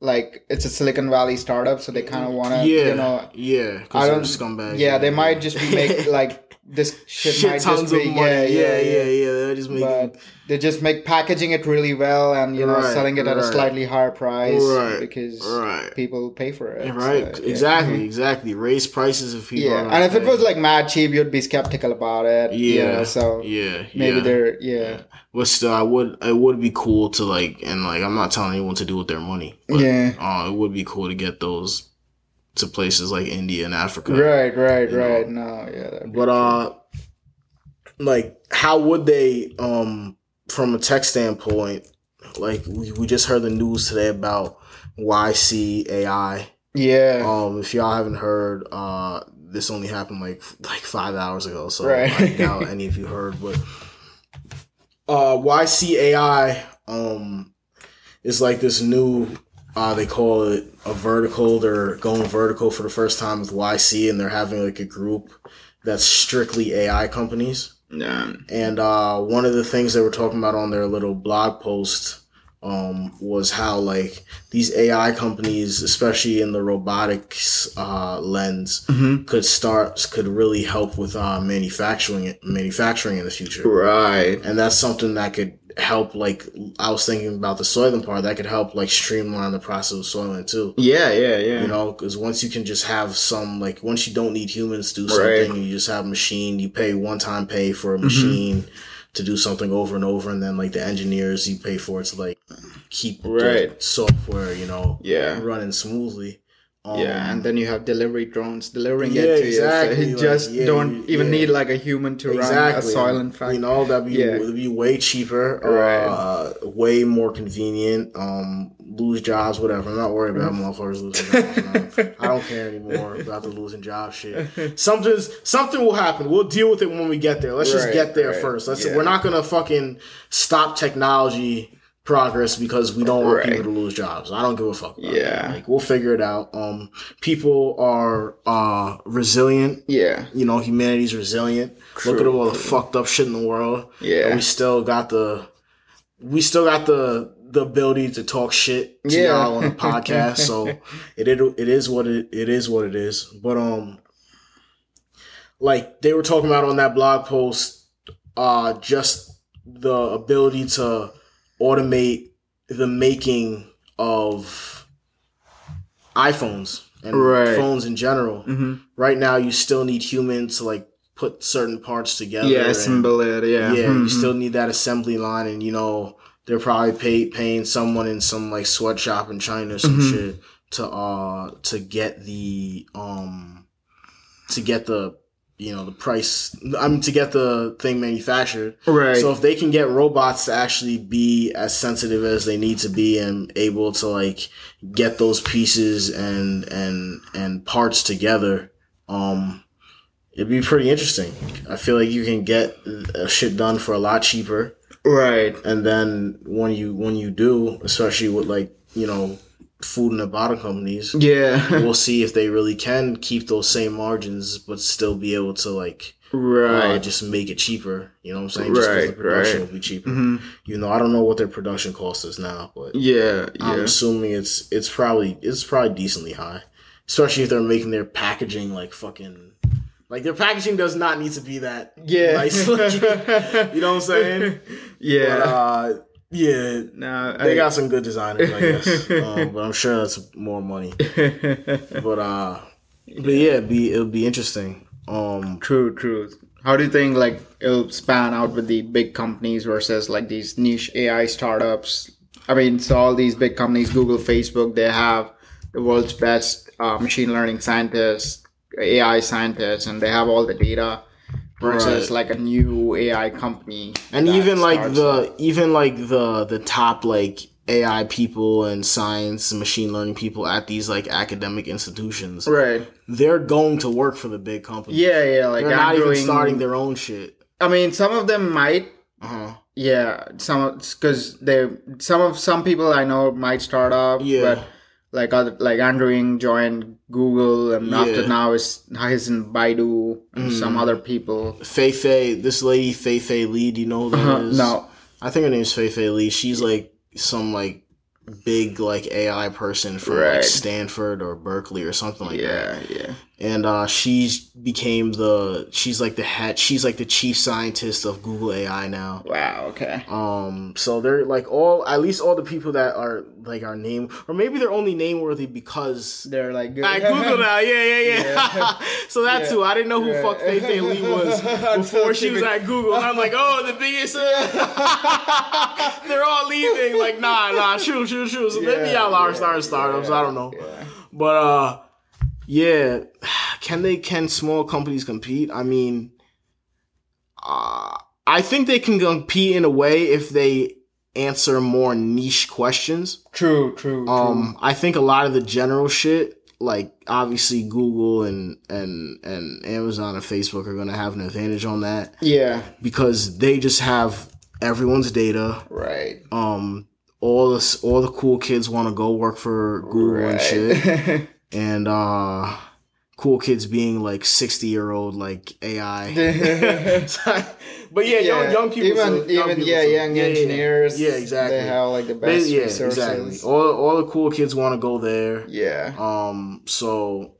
S2: like it's a Silicon Valley startup, so they kind of want to,
S1: yeah,
S2: you know,
S1: yeah,
S2: I don't-
S1: scumbags.
S2: yeah, they might just be make like this shit,
S1: shit
S2: might just be
S1: money.
S2: yeah, yeah, yeah.
S1: yeah. They're just making
S2: But they just make packaging it really well and you know
S1: Right,
S2: selling it at a slightly higher price
S1: Right,
S2: because
S1: right.
S2: people pay for it.
S1: Right,
S2: so, yeah.
S1: exactly, exactly. Raise prices if people.
S2: Yeah, and if it was like mad cheap, you'd be skeptical about it. you
S1: yeah,
S2: know, so
S1: yeah,
S2: maybe
S1: yeah.
S2: they're yeah,
S1: But still, I would it would be cool to like and like I'm not telling anyone to do with their money. But,
S2: yeah.
S1: uh, it would be cool to get those to places like India and Africa.
S2: Right, right, right. No, yeah.
S1: But uh like how would they um from a tech standpoint like we, we just heard the news today about YC AI.
S2: yeah,
S1: Um if y'all haven't heard uh this only happened like like 5 hours ago so
S2: Right.
S1: I doubt any of you heard but uh YC AI um is like this new uh they call it a vertical they're going vertical for the first time with YC and they're having like a group that's strictly AI companies
S2: yeah,
S1: and uh, one of the things they were talking about on their little blog post um, was how like these AI companies, especially in the robotics uh, lens,
S2: Mhm.
S1: could start could really help with uh, manufacturing manufacturing in the future.
S2: right.
S1: And that's something that could help. Like I was thinking about the Soylent part, that could help like streamline the process of Soylent too.
S2: Yeah, yeah, yeah.
S1: You know, because once you can just have some, like, once you don't need humans to do
S2: Right.
S1: something, you just have a machine, you pay one time pay for a
S2: Mhm.
S1: machine to do something over and over, and then, like, the engineers, you pay for it to, like, keep
S2: Right.
S1: the software, you know,
S2: yeah.
S1: running smoothly. Um,
S2: yeah, and then you have delivery drones delivering
S1: Yeah,
S2: it to
S1: exactly,
S2: you. So you just
S1: yeah,
S2: don't even
S1: yeah.
S2: need like a human to
S1: exactly.
S2: run a Soylent factory.
S1: You know, that'd be,
S2: Yeah.
S1: it'd be way cheaper,
S2: Right.
S1: uh, way more convenient, um, lose jobs, whatever. I'm not worried about motherfuckers losing jobs. no. I don't care anymore about the losing job shit. Something's something will happen. We'll deal with it when we get there. Let's just get there
S2: right,
S1: first. Let's. We're not gonna fucking stop technology progress because we don't want
S2: Right.
S1: people to lose jobs. I don't give a fuck. About
S2: Yeah.
S1: that. like we'll figure it out. Um, people are uh resilient.
S2: yeah,
S1: You know, humanity's resilient. Look at all the fucked up shit in the world. And
S2: yeah,
S1: we still got the we still got the the ability to talk shit to
S2: Yeah.
S1: y'all on a podcast. so it, it it is what it it is what it is. But um like they were talking about on that blog post uh just the ability to automate the making of iPhones and
S2: Right.
S1: phones in general.
S2: hmm
S1: Right now you still need humans to like put certain parts together.
S2: yeah, assemble it. Yeah,
S1: yeah,
S2: Mhm.
S1: you still need that assembly line, and you know they're probably pay, paying someone in some like sweatshop in China or some
S2: Mhm.
S1: shit to uh to get the um to get the you know the price. I mean to get the thing manufactured.
S2: right.
S1: So if they can get robots to actually be as sensitive as they need to be and able to like get those pieces and and and parts together, um, it'd be pretty interesting. I feel like you can get shit done for a lot cheaper.
S2: Right.
S1: and then when you when you do, especially with like you know food and the bottom companies,
S2: Yeah.
S1: we'll see if they really can keep those same margins, but still be able to like uh,
S2: right.
S1: just make it cheaper. You know what I'm saying? Just
S2: Right,
S1: the production
S2: right.
S1: will be cheaper.
S2: Mhm.
S1: You know, I don't know what their production cost is now, but
S2: Yeah.
S1: I'm
S2: Yeah.
S1: assuming it's it's probably it's probably decently high, especially if they're making their packaging like fucking like their packaging does not need to be that
S2: Yeah.
S1: nice you know what I'm saying?
S2: Yeah.
S1: But, uh, yeah,
S2: no,
S1: they
S2: I-
S1: got some good designers, I guess. um, but I'm sure that's more money. But uh, but yeah, it'd be it'll be interesting. Um,
S2: True, true. How do you think like it'll span out with the big companies versus like these niche AI startups? I mean, so all these big companies, Google, Facebook, they have the world's best uh, machine learning scientists, AI scientists, and they have all the data. Versus
S1: Right.
S2: like a new AI company,
S1: and even like the even like the the top like AI people and science and machine learning people at these like academic institutions,
S2: right.
S1: they're going to work for the big companies.
S2: Yeah, yeah. Like
S1: they're not
S2: Andrew
S1: even starting their own shit.
S2: I mean, some of them might
S1: Uh huh.
S2: Yeah, some because they some of some people I know might start off,
S1: Yeah.
S2: but like other like Andrew Ng joined Google, and after now is he's in Baidu and some
S1: Mm.
S2: other people.
S1: Fei Fei, this lady Fei Fei Li, do you know who that is?
S2: Uh-huh. No,
S1: I think her name's Fei Fei Li. She's like some like big like AI person from like Stanford or Berkeley or something like that.
S2: yeah, yeah,
S1: And uh she's became the she's like the head she's like the chief scientist of Google AI now.
S2: wow, okay,
S1: Um so they're like all at least all the people that are like our name or maybe they're only name worthy because
S2: they're like good.
S1: I Google now, yeah, yeah, yeah.
S2: Yeah.
S1: so that
S2: Yeah.
S1: too. I didn't know who
S2: Yeah.
S1: fuck Fei Fei Li was before she was at Google. And I'm like, oh, the biggest. They're all leaving. Like, nah, nah, true, true, true. So maybe y'all are starting startups. I don't know, but uh, yeah. Can they? Can small companies compete? I mean, uh, I think they can compete in a way if they answer more niche questions.
S2: True, true, true.
S1: Um, I think a lot of the general shit, like obviously Google and and and Amazon and Facebook are gonna have an advantage on that
S2: yeah,
S1: because they just have everyone's data.
S2: right,
S1: Um, all the all the cool kids want to go work for Google and shit,
S2: right.
S1: and uh, cool kids being like sixty year old like AI. but yeah, young young people,
S2: even
S1: too, young
S2: even
S1: people
S2: yeah,
S1: too.
S2: young
S1: Yeah, yeah, yeah.
S2: engineers.
S1: Yeah, exactly.
S2: They have like the
S1: They-
S2: best
S1: yeah,
S2: resources.
S1: exactly. All all the cool kids want to go there.
S2: Yeah,
S1: Um, so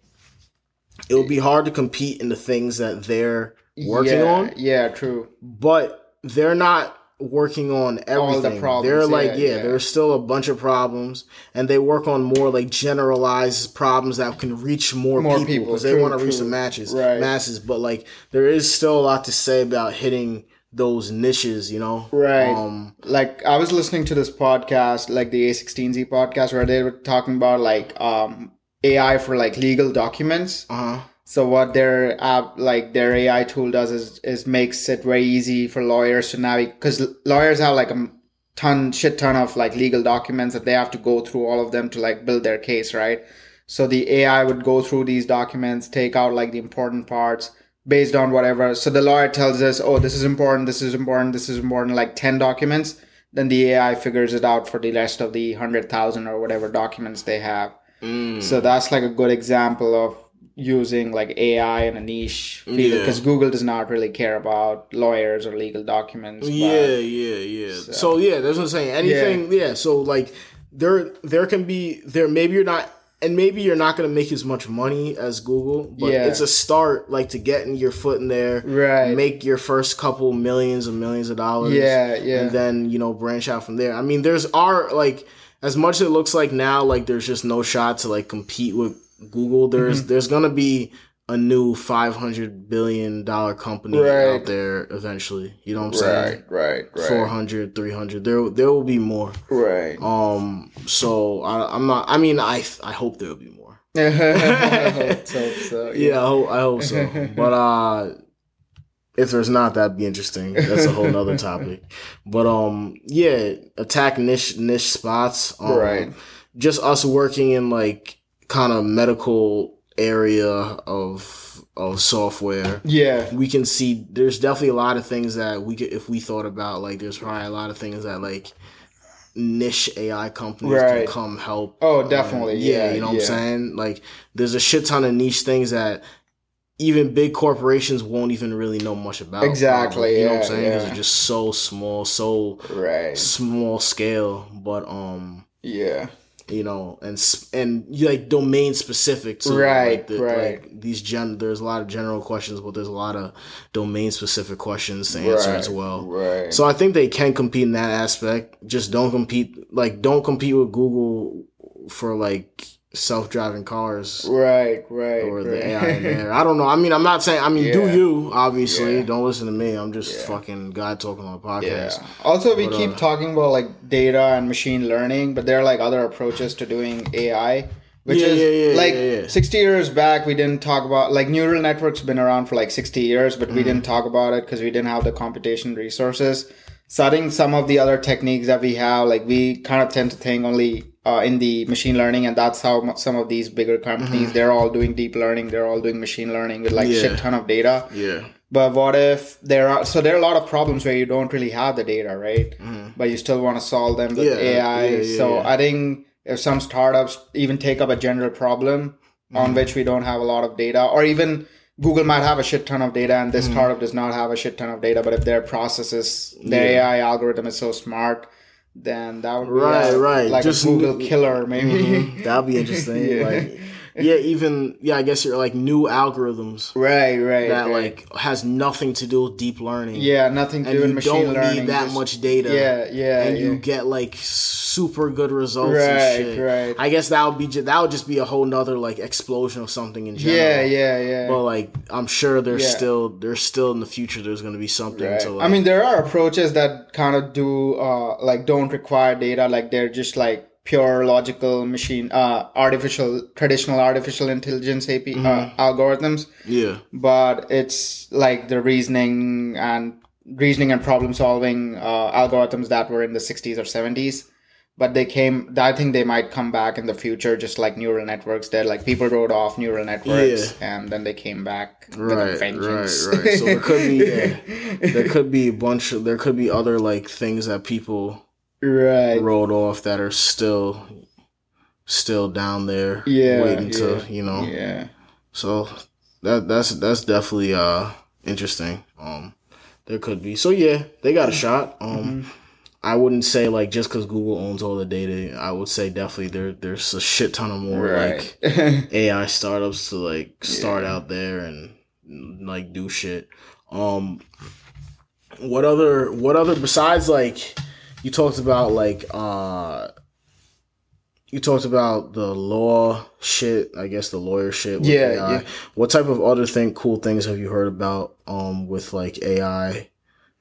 S1: it would be hard to compete in the things that they're working
S2: yeah,
S1: on,
S2: Yeah, true.
S1: but they're not working on
S2: All the
S1: everything.
S2: problems,
S1: they're like,
S2: yeah,
S1: yeah,
S2: yeah.
S1: there's still a bunch of problems, and they work on more like generalized problems that can reach more,
S2: More
S1: people because they want to reach the matches,
S2: Right.
S1: masses. But like, there is still a lot to say about hitting those niches, you know,
S2: Right.
S1: Um,
S2: like I was listening to this podcast, like the A16Z podcast, where they were talking about like um AI for like legal documents.
S1: uh huh.
S2: So what their app, like their AI tool does is is makes it very easy for lawyers to navigate because lawyers have like a ton shit ton of like legal documents that they have to go through all of them to like build their case, right? So the AI would go through these documents, take out like the important parts based on whatever. So the lawyer tells us, oh, this is important, this is important, this is important, like 10 documents. Then the AI figures it out for the rest of the 100,000 or whatever documents they have.
S1: Mm.
S2: So that's like a good example of using like AI in a niche field
S1: Yeah.
S2: because Google does not really care about lawyers or legal documents. but-
S1: Yeah, yeah, yeah. So,
S2: So-
S1: yeah, that's what I'm saying. Anything, yeah. So like there, there can be there. Maybe you're not, and maybe you're not gonna make as much money as Google, but
S2: Yeah.
S1: it's a start, like to getting your foot in there,
S2: Right.
S1: Make your first couple millions and millions of dollars,
S2: Yeah, yeah.
S1: and then you know branch out from there. I mean, there's are like as much as it looks like now, like there's just no shot to like compete with Google. There's
S2: Mm-hmm.
S1: there's gonna be a new 500 billion dollar company
S2: Right.
S1: out there eventually. You know what I'm saying?
S2: right, right,
S1: 400 300 there there will be more
S2: right.
S1: um so I, i'm not i mean i i hope there will be more
S2: Let's hope so.
S1: yeah i hope, I hope so but uh if there's not that'd be interesting that's a whole nother topic but um yeah attack niche niche spots um,
S2: Right.
S1: just us working in like kind of medical area of of software.
S2: Yeah.
S1: We can see there's definitely a lot of things that we could if we thought about like there's probably a lot of things that like niche AI companies
S2: Right.
S1: can come help.
S2: Oh, definitely.
S1: yeah,
S2: Yeah,
S1: you know what. I'm saying? Like there's a shit ton of niche things that even big corporations won't even really know much about.
S2: Exactly,
S1: you know what I'm saying? Because
S2: yeah.
S1: they're just so small, so
S2: Right.
S1: small scale, but um
S2: Yeah.
S1: You know, and and you like domain specific too.
S2: Right,
S1: like the,
S2: right.
S1: Like these gen, there's a lot of general questions, but there's a lot of domain specific questions to answer
S2: right.
S1: as well.
S2: Right.
S1: So I think they can compete in that aspect. Just don't compete, like don't compete with Google for like self driving cars.
S2: right. Right.
S1: Or the
S2: right.
S1: AI in there. I don't know. I mean, I'm not saying. I mean, do you? Obviously,
S2: Yeah.
S1: don't listen to me. I'm just
S2: Yeah.
S1: fucking guy talking on a podcast.
S2: Yeah. Also, we
S1: But,
S2: keep
S1: uh,
S2: talking about like data and machine learning, but there are like other approaches to doing AI, which
S1: Yeah,
S2: is
S1: yeah, yeah,
S2: like
S1: yeah, yeah.
S2: 60 years back, we didn't talk about like neural networks been around for like 60 years, but
S1: Mm-hmm.
S2: we didn't talk about it because we didn't have the computation resources. So I think some of the other techniques that we have, like we kind of tend to think only uh, in the machine learning, and that's how some of these bigger companies they're all doing deep learning, they're all doing machine learning with like
S1: Mm-hmm. Yeah.
S2: shit ton of data.
S1: Yeah.
S2: But what if there are so there are a lot of problems where you don't really have the data, right? But you still want to solve them with
S1: Mm-hmm. Yeah,
S2: AI.
S1: yeah,
S2: so. I think if some startups even take up a general problem
S1: Mm-hmm.
S2: on which we don't have a lot of data, or even Google might have a shit ton of data and this
S1: Mm-hmm.
S2: startup does not have a shit ton of data, but if their processes, their. AI algorithm is so smart, then that would be
S1: Right,
S2: a-
S1: right.
S2: like
S1: Just
S2: a Google killer, maybe.
S1: Mhm. That'd be interesting.
S2: Yeah.
S1: Like, yeah, even yeah, I guess you're like new algorithms
S2: right, right.
S1: that
S2: right.
S1: like has nothing to do with deep learning.
S2: yeah, nothing to do with
S1: you
S2: machine
S1: don't
S2: learning.
S1: need that
S2: just-
S1: much data.
S2: Yeah, yeah,
S1: and
S2: yeah.
S1: you get like super good results
S2: Right,
S1: and shit.
S2: right.
S1: I guess that would be ju- that would just be a whole nother like explosion of something in general.
S2: yeah, yeah, yeah.
S1: But like, I'm sure there's
S2: Yeah.
S1: still there's still in the future there's gonna be something
S2: Right.
S1: to like.
S2: I mean, there are approaches that kind of do uh, like don't require data, like they're just like pure logical machine, uh, artificial, traditional artificial intelligence AP, uh,
S1: Mm-hmm.
S2: algorithms.
S1: yeah,
S2: But it's like the reasoning and reasoning and problem solving uh, algorithms that were in the 60s or 70s. But they came. I think they might come back in the future, just like neural networks did. Like people wrote off neural networks, and then they came back with a
S1: right, right,
S2: vengeance.
S1: right. So there could be yeah, there could be a bunch of there could be other like things that people
S2: right.
S1: rolled off that are still still down there
S2: Yeah,
S1: waiting to you know
S2: Yeah.
S1: so that that's that's definitely uh interesting um there could be so yeah they got a shot um
S2: Mm-hmm.
S1: i wouldn't say like just because google owns all the data i would say definitely there there's a shit ton of more like ai startups to like start
S2: Yeah.
S1: out there and like do shit um what other what other besides like you talked about like uh you talked about the law shit i guess the lawyer shit with
S2: Yeah,
S1: AI.
S2: yeah.
S1: what type of other thing cool things have you heard about um with like ai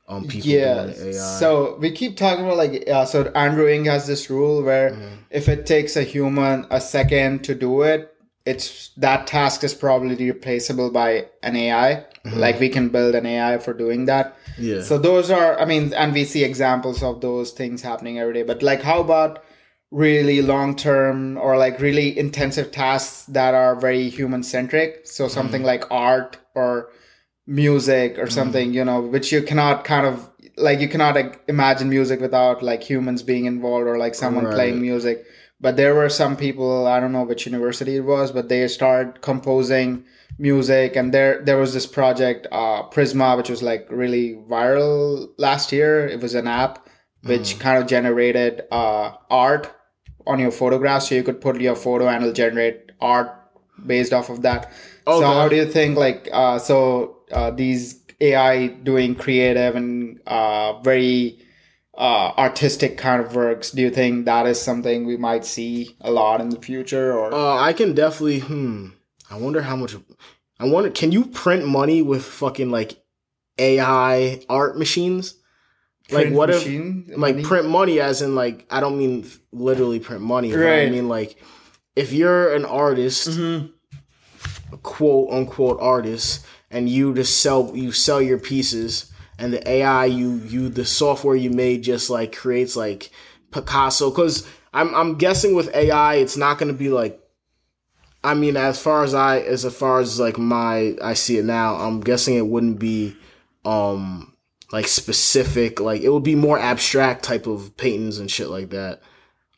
S1: um people
S2: yeah.
S1: ai
S2: So we keep talking about like uh, so Andrew Ng has this rule where
S1: Mm-hmm.
S2: if it takes a human a second to do it, it's that task is probably replaceable by an AI.
S1: Mm-hmm.
S2: Like we can build an AI for doing that.
S1: yeah
S2: So those are, I mean, and we see examples of those things happening every day. But like, how about really long term or like really intensive tasks that are very human centric? So something like art or music or something, you know, which you cannot kind of like you cannot like, imagine music without like humans being involved or like someone
S1: Right.
S2: playing music. But there were some people, I don't know which university it was, but they started composing music and there there was this project uh prisma which was like really viral last year it was an app which kind of generated uh art on your photographs so you could put your photo and it'll generate art based off of that so how do you think like uh so uh these ai doing creative and uh very uh, artistic kind of works. Do you think that is something we might see a lot in the future? Or
S1: Uh, I can definitely. Hmm. I wonder how much. I wonder. Can you print money with fucking like AI art machines? like
S2: print
S1: what if like
S2: money?
S1: print money as in like I don't mean literally print money. But I mean like if you're an artist,
S2: Mhm.
S1: a quote unquote artist, and you just sell you sell your pieces, and the AI you you the software you made just like creates like Picasso. Because I'm I'm guessing with AI, it's not going to be like I mean, as far as I, as far as like my, I see it now. I'm guessing it wouldn't be, um, like specific. Like it would be more abstract type of paintings and shit like that.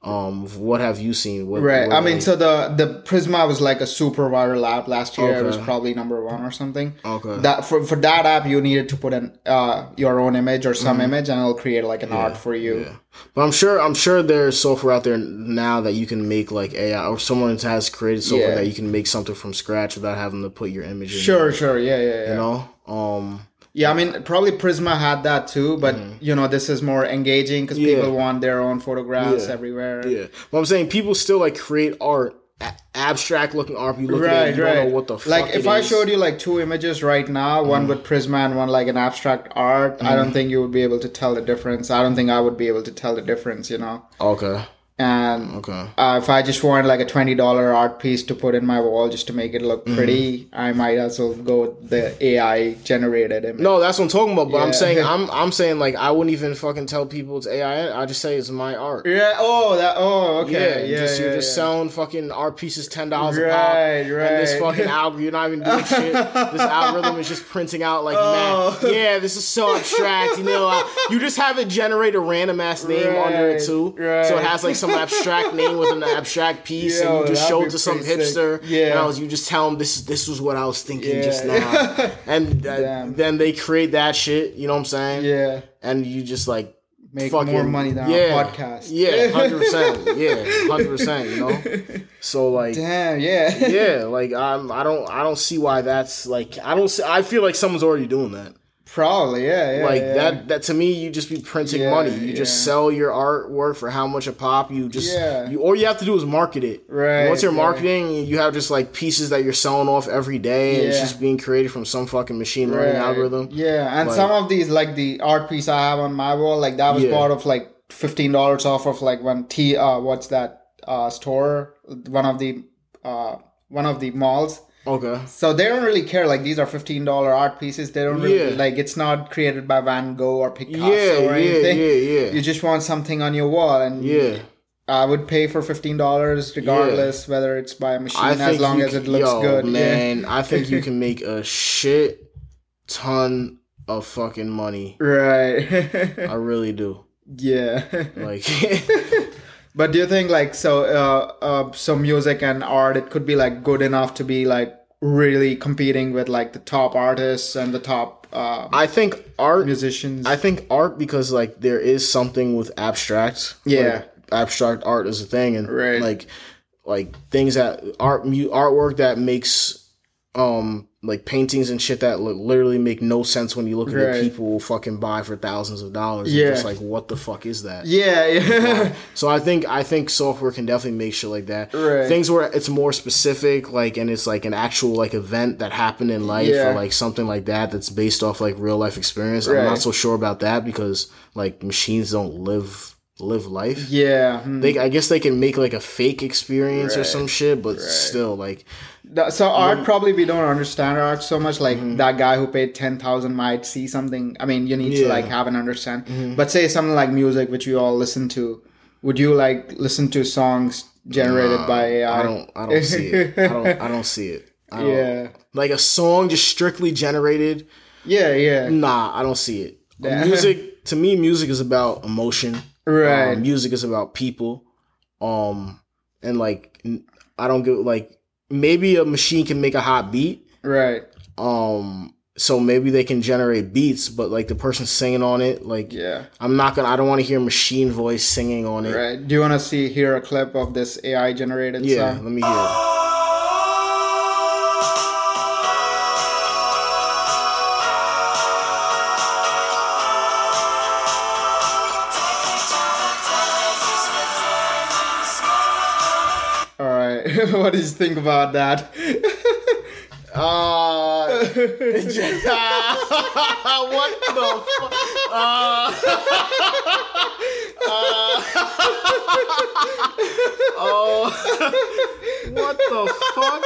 S1: Um, what have you seen? What,
S2: Right.
S1: what
S2: I mean, so the the Prisma was like a super viral app last year. It was probably number one or something.
S1: Okay.
S2: That for for that app, you needed to put in uh your own image or
S1: Mm-hmm.
S2: some image, and it'll create like an art for you.
S1: Yeah. But I'm sure I'm sure there's software out there now that you can make like AI or someone has created software
S2: Yeah.
S1: that you can make something from scratch without having to put your image in.
S2: Sure, sure, yeah, yeah, yeah.
S1: You know? Um
S2: Yeah, I mean, probably Prisma had that too, but you know, this is more engaging because
S1: Mm-hmm. Yeah.
S2: people want their own photographs
S1: Yeah.
S2: everywhere.
S1: yeah. But I'm saying people still like create art, a- abstract looking art. You look at it,
S2: Right,
S1: you
S2: right.
S1: don't know what the fuck
S2: like if I
S1: is. Mm-hmm.
S2: showed you like two images right now, one with Prisma and one like an abstract art, I don't think you would be able to tell the difference. I don't think I would be able to tell the difference, you know.
S1: Okay.
S2: And
S1: Okay.
S2: uh, if I just want like a twenty dollar art piece to put in my wall just to make it look
S1: Mm-hmm.
S2: pretty, I might also go with the AI generated image.
S1: No, that's what I'm talking about. But I'm saying I'm I'm saying like I wouldn't even fucking tell people it's AI. I just say it's my art.
S2: Yeah. Oh, that. Oh, okay.
S1: Yeah,
S2: Yeah.
S1: just,
S2: yeah,
S1: you're just
S2: yeah.
S1: selling fucking art pieces ten dollars a pop,
S2: Right,
S1: and this fucking algorithm, you're not even doing shit. This algorithm is just printing out like,
S2: Oh.
S1: man, yeah, this is so abstract. You know, uh, you just have it generate a random ass name under it
S2: Right,
S1: too,
S2: right.
S1: so it has like some abstract name with an abstract piece,
S2: Yo,
S1: and you just
S2: that'd
S1: show it to some
S2: sick.
S1: hipster.
S2: Yeah.
S1: and I was, you just tell them this this was what I was thinking
S2: Yeah.
S1: just now, and uh, then they create that shit. You know what I'm saying?
S2: Yeah.
S1: and you just like
S2: Make
S1: fucking
S2: more money than
S1: yeah,
S2: our podcast.
S1: Yeah, hundred percent. Yeah, hundred percent. You know, so like,
S2: Damn. Yeah.
S1: yeah, like I'm, I don't, I don't see why that's like, I don't, see, I feel like someone's already doing that.
S2: Probably. Yeah. Yeah.
S1: like
S2: yeah.
S1: that, that to me, you just be printing
S2: Yeah,
S1: money. You just sell your artwork for how much a pop. You just,
S2: Yeah.
S1: you, all you have to do is market it.
S2: Right,
S1: Once you're marketing, you have just like pieces that you're selling off every day, and it's just being created from some fucking machine learning
S2: Right.
S1: algorithm.
S2: Yeah, and
S1: Like-
S2: some of these, like the art piece I have on my wall, like that was bought of like fifteen dollars off of like one T. Uh, what's that uh store? One of the uh one of the malls.
S1: Okay.
S2: So they don't really care. Like these are fifteen dollar art pieces. They don't really
S1: Yeah.
S2: like. It's not created by Van Gogh or Picasso
S1: Yeah,
S2: or anything.
S1: yeah, yeah. yeah.
S2: You just want something on your wall, and
S1: Yeah.
S2: I would pay for fifteen dollars regardless whether it's by a machine,
S1: I
S2: as long as it
S1: can-
S2: looks
S1: yo,
S2: good. Yeah.
S1: Man, I think you can make a shit ton of fucking money.
S2: Right.
S1: I really do.
S2: yeah.
S1: Like,
S2: But do you think like so uh, uh so music and art it could be like good enough to be like really competing with like the top artists and the top uh
S1: I think art.
S2: musicians?
S1: I think art because like there is something with abstract.
S2: Yeah.
S1: Like, abstract art is a thing, and
S2: Right.
S1: like like things that art mu- artwork that makes um like paintings and shit that li- literally make no sense when you look at
S2: Right.
S1: it. People will fucking buy for thousands of dollars.
S2: Yeah.
S1: Just like what the fuck is that?
S2: yeah, yeah.
S1: So I think I think software can definitely make shit like that.
S2: Right.
S1: Things where it's more specific, like and it's like an actual like event that happened in life
S2: Yeah.
S1: or like something like that that's based off like real life experience.
S2: Right.
S1: I'm not so sure about that because like machines don't live live life.
S2: yeah. hmm.
S1: They I guess they can make like a fake experience or some shit, but still like
S2: So art probably we don't understand art so much. Like
S1: Mm-hmm.
S2: that guy who paid ten thousand might see something. I mean, you need to
S1: Yeah. Mm-hmm.
S2: like have an understand. But say something like music, which we all listen to. Would you like listen to songs generated by AI?
S1: I don't I don't see it. I don't I don't see it. I don't,
S2: Yeah.
S1: Like a song just strictly generated
S2: Yeah, yeah.
S1: Nah, I don't see it.
S2: Yeah.
S1: Music to me, music is about emotion.
S2: Right.
S1: Um, music is about people. Um, and like I don't get like maybe a machine can make a hot beat.
S2: Right.
S1: Um, so maybe they can generate beats, but like the person singing on it, like
S2: Yeah.
S1: I'm not gonna. I don't want to hear machine voice singing on it.
S2: Right. Do you want to see hear a clip of this AI generated
S1: Yeah,
S2: song?
S1: let me hear. it.
S2: what do you think about that?
S1: Uh, what the fuck? Uh, uh, oh, what the fuck?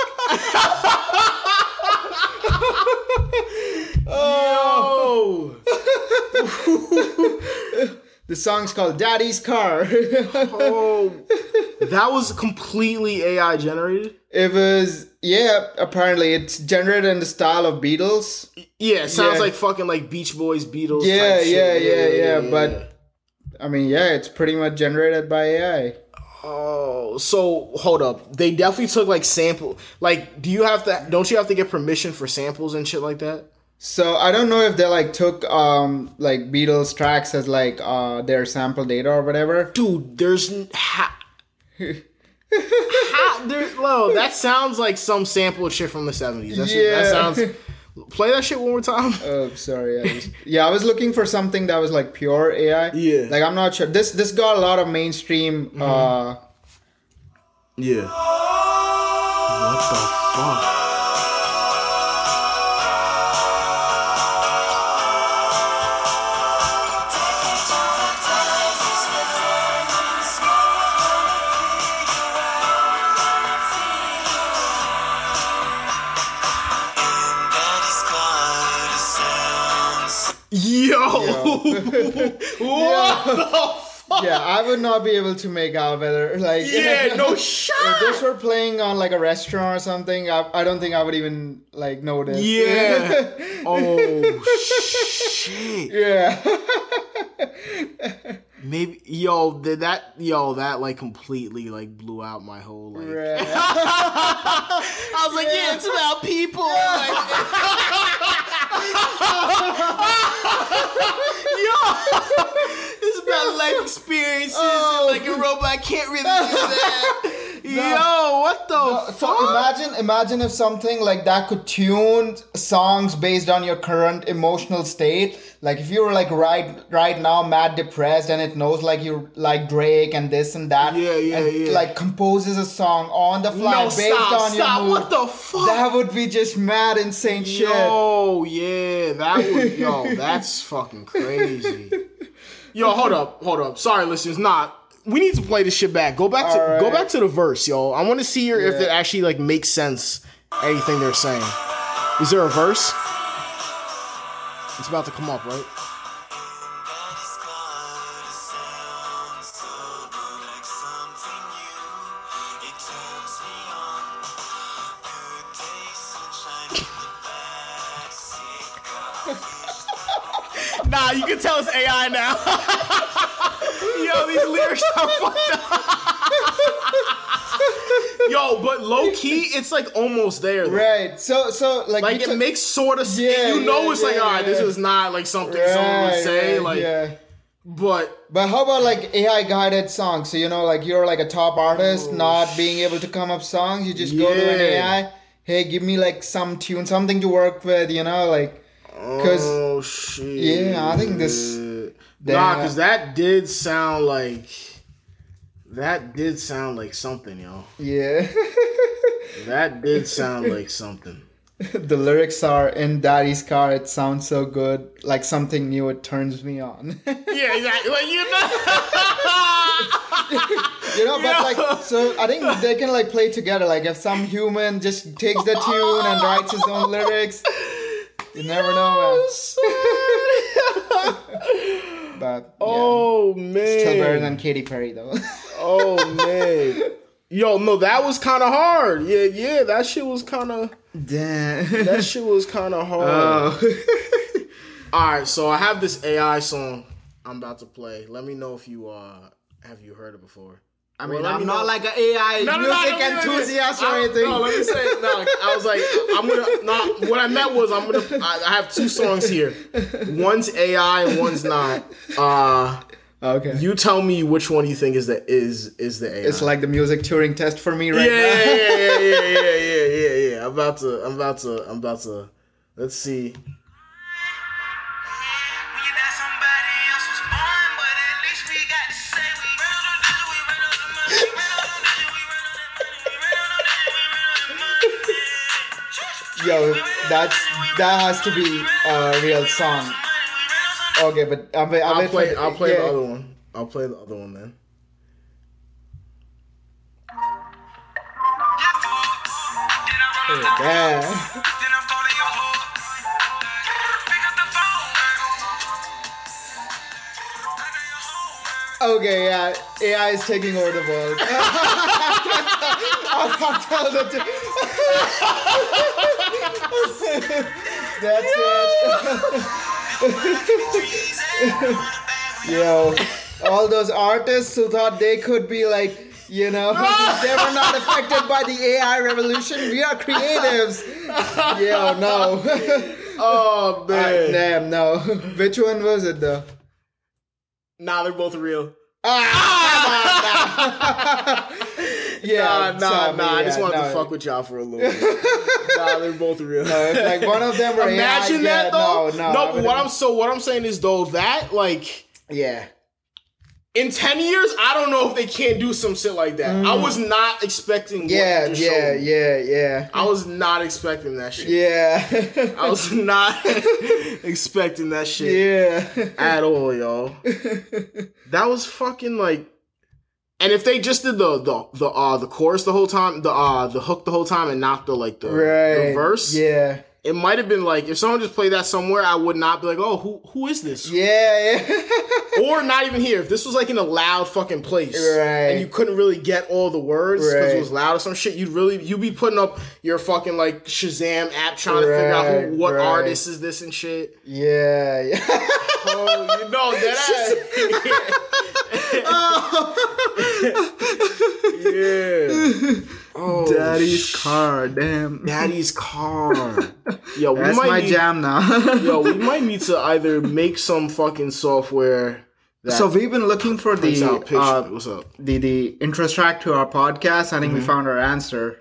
S1: oh,
S2: the song's called Daddy's Car.
S1: Oh, that was completely AI generated.
S2: it was yeah, apparently it's generated in the style of Beatles.
S1: Yeah, it sounds
S2: Yeah.
S1: like fucking like Beach Boys, Beatles.
S2: Yeah,
S1: shit.
S2: yeah, yeah, yeah, but- I mean, yeah, it's pretty much generated by AI.
S1: Oh, so hold up. They definitely took like sample. Like, do you have to? Don't you have to get permission for samples and shit like that?
S2: So I don't know if they like took um like Beatles tracks as like uh their sample data or whatever.
S1: Dude, there's n- ha. ha there, Lo, that sounds like some sample shit from the seventies. Shit- that
S2: Yeah.
S1: sounds. Play that shit one more time.
S2: Oh, sorry. I was, yeah, I was looking for something that was like pure AI.
S1: Yeah.
S2: Like I'm not sure. This this got a lot of mainstream. uh
S1: Yeah. What the fuck? What the fuck?
S2: Yeah, I would not be able to make out whether like
S1: Yeah, no shot.
S2: If this were playing on like a restaurant or something, I, I don't think I would even like notice.
S1: Yeah. Oh shit.
S2: yeah.
S1: Maybe yo did that yo that like completely like blew out my whole like.
S2: Right.
S1: I was like, yeah, it's about people. Like, yo, it's about life experiences.
S2: Oh.
S1: And, like a oh. robot can't really do that. Yo, what the
S2: So
S1: fuck?
S2: imagine, imagine if something like that could tune songs based on your current emotional state. Like if you were like right, right now, mad depressed, and it knows like you like Drake and this and that.
S1: Yeah, yeah,
S2: and
S1: yeah.
S2: Like composes a song on the fly
S1: no,
S2: based
S1: stop,
S2: on
S1: stop.
S2: your mood.
S1: What the fuck?
S2: that would be just mad insane shit.
S1: Oh yeah, that would yo, that's fucking crazy. Yo, hold up, hold up. Sorry, listeners, not. We need to play this shit back. Go back to
S2: All
S1: go back to the verse, yo. I want to see here if it actually like makes sense. Anything they're saying. Is there a verse? It's about to come up, right? Nah, you can tell it's AI now. Yo, these lyrics are fucked up. Yo, but low key, it's like almost there. though.
S2: Right. So so like
S1: Like it
S2: took-
S1: makes sort of
S2: Yeah,
S1: you know
S2: yeah,
S1: it's like
S2: yeah,
S1: all right, this is not like something someone would say
S2: right,
S1: like
S2: yeah.
S1: but
S2: But how about like AI guided songs? So you know, like you're like a top artist, oh, not being able to come up songs. You just go to an
S1: Oh,
S2: AI. Hey, give me like some tune, something to work with. You know, like because
S1: oh shit.
S2: Yeah, I think this-
S1: Nah,
S2: that-
S1: cuz that did sound like that did sound like something, yo.
S2: yeah,
S1: That did sound like something.
S2: the lyrics are in Daddy's car. It sounds so good, like something new. It turns me on.
S1: Yeah, exactly. Like you know.
S2: you know, but like, so I think they can like play together. Like if some human just takes the tune and writes his own lyrics, you never know, man. Oh, But yeah.
S1: Oh man.
S2: Still better than Katy Perry though.
S1: Oh man. Yo, no, that was kind of hard. Yeah, yeah, that shit was kind of
S2: Damn.
S1: that shit was kind of hard.
S2: Oh.
S1: All right, so I have this AI song I'm about to play. Let me know if you uh have you heard it before.
S2: I mean,
S1: me
S2: I'm
S1: know.
S2: not like an AI
S1: No,
S2: music
S1: no, no,
S2: enthusiast or anything.
S1: No, let me say no. I was like, I'm gonna. No, what I meant was I'm gonna. I, I have two songs here. One's AI and one's not. Uh,
S2: okay.
S1: you tell me which one you think is the is is the AI.
S2: it's like the music Turing test for me right
S1: yeah,
S2: now.
S1: yeah, yeah, yeah, yeah, yeah, yeah, yeah. I'm about to. I'm about to. I'm about to. Let's see.
S2: Yo, that's that has to be a real song. Okay, but I'll, I'll,
S1: I'll play.
S2: For,
S1: I'll play
S2: yeah.
S1: the other one. I'll play the other one then.
S2: Yeah. Okay, yeah, AI is taking over the world. I'll, I'll tell the That's it. Yo, all those artists who thought they could be like, you know, they were not affected by the AI revolution. We are creatives. Yo, no.
S1: Oh man.
S2: Damn, no. Which one was it though?
S1: Nah, they're both real.
S2: Ah, yeah,
S1: nah, nah,
S2: Tommy,
S1: nah. I just wanted
S2: no.
S1: to fuck with y'all for a little bit. nah, they're both real.
S2: No, if like one of them were
S1: Imagine
S2: AI,
S1: that
S2: yeah,
S1: though.
S2: No, no,
S1: no.
S2: would've
S1: What I'm so what I'm saying is though that like
S2: yeah,
S1: in ten years, I don't know if they can't do some shit like that. I was not expecting.
S2: Mm. yeah,
S1: you just
S2: yeah,
S1: showed
S2: yeah, yeah,
S1: I was not expecting that shit.
S2: yeah,
S1: I was not expecting that shit
S2: yeah.
S1: at all, y'all. That was fucking like. And if they just did the the the uh the chorus the whole time, the uh the hook the whole time, and not the like the,
S2: right.
S1: the verse,
S2: Yeah,
S1: it might have been like if someone just played that somewhere, I would not be like, oh, who who is this?
S2: yeah, yeah.
S1: Or not even here. If this was like in a loud fucking place,
S2: Right.
S1: and you couldn't really get all the words because
S2: Right.
S1: it was loud or some shit, you'd really you'd be putting up your fucking like Shazam app trying to figure out who, what
S2: right.
S1: artist is this and shit.
S2: yeah, yeah.
S1: Oh, you know that oh. yeah. Oh,
S2: Daddy's
S1: sh-
S2: car, damn.
S1: Daddy's car. Yo, we
S2: That's
S1: might
S2: my
S1: need,
S2: jam now.
S1: Yo, we might need to either make some fucking software that
S2: so we've been looking for the uh,
S1: What's up?
S2: the the intro track to our podcast. I think
S1: Mm-hmm.
S2: we found our answer.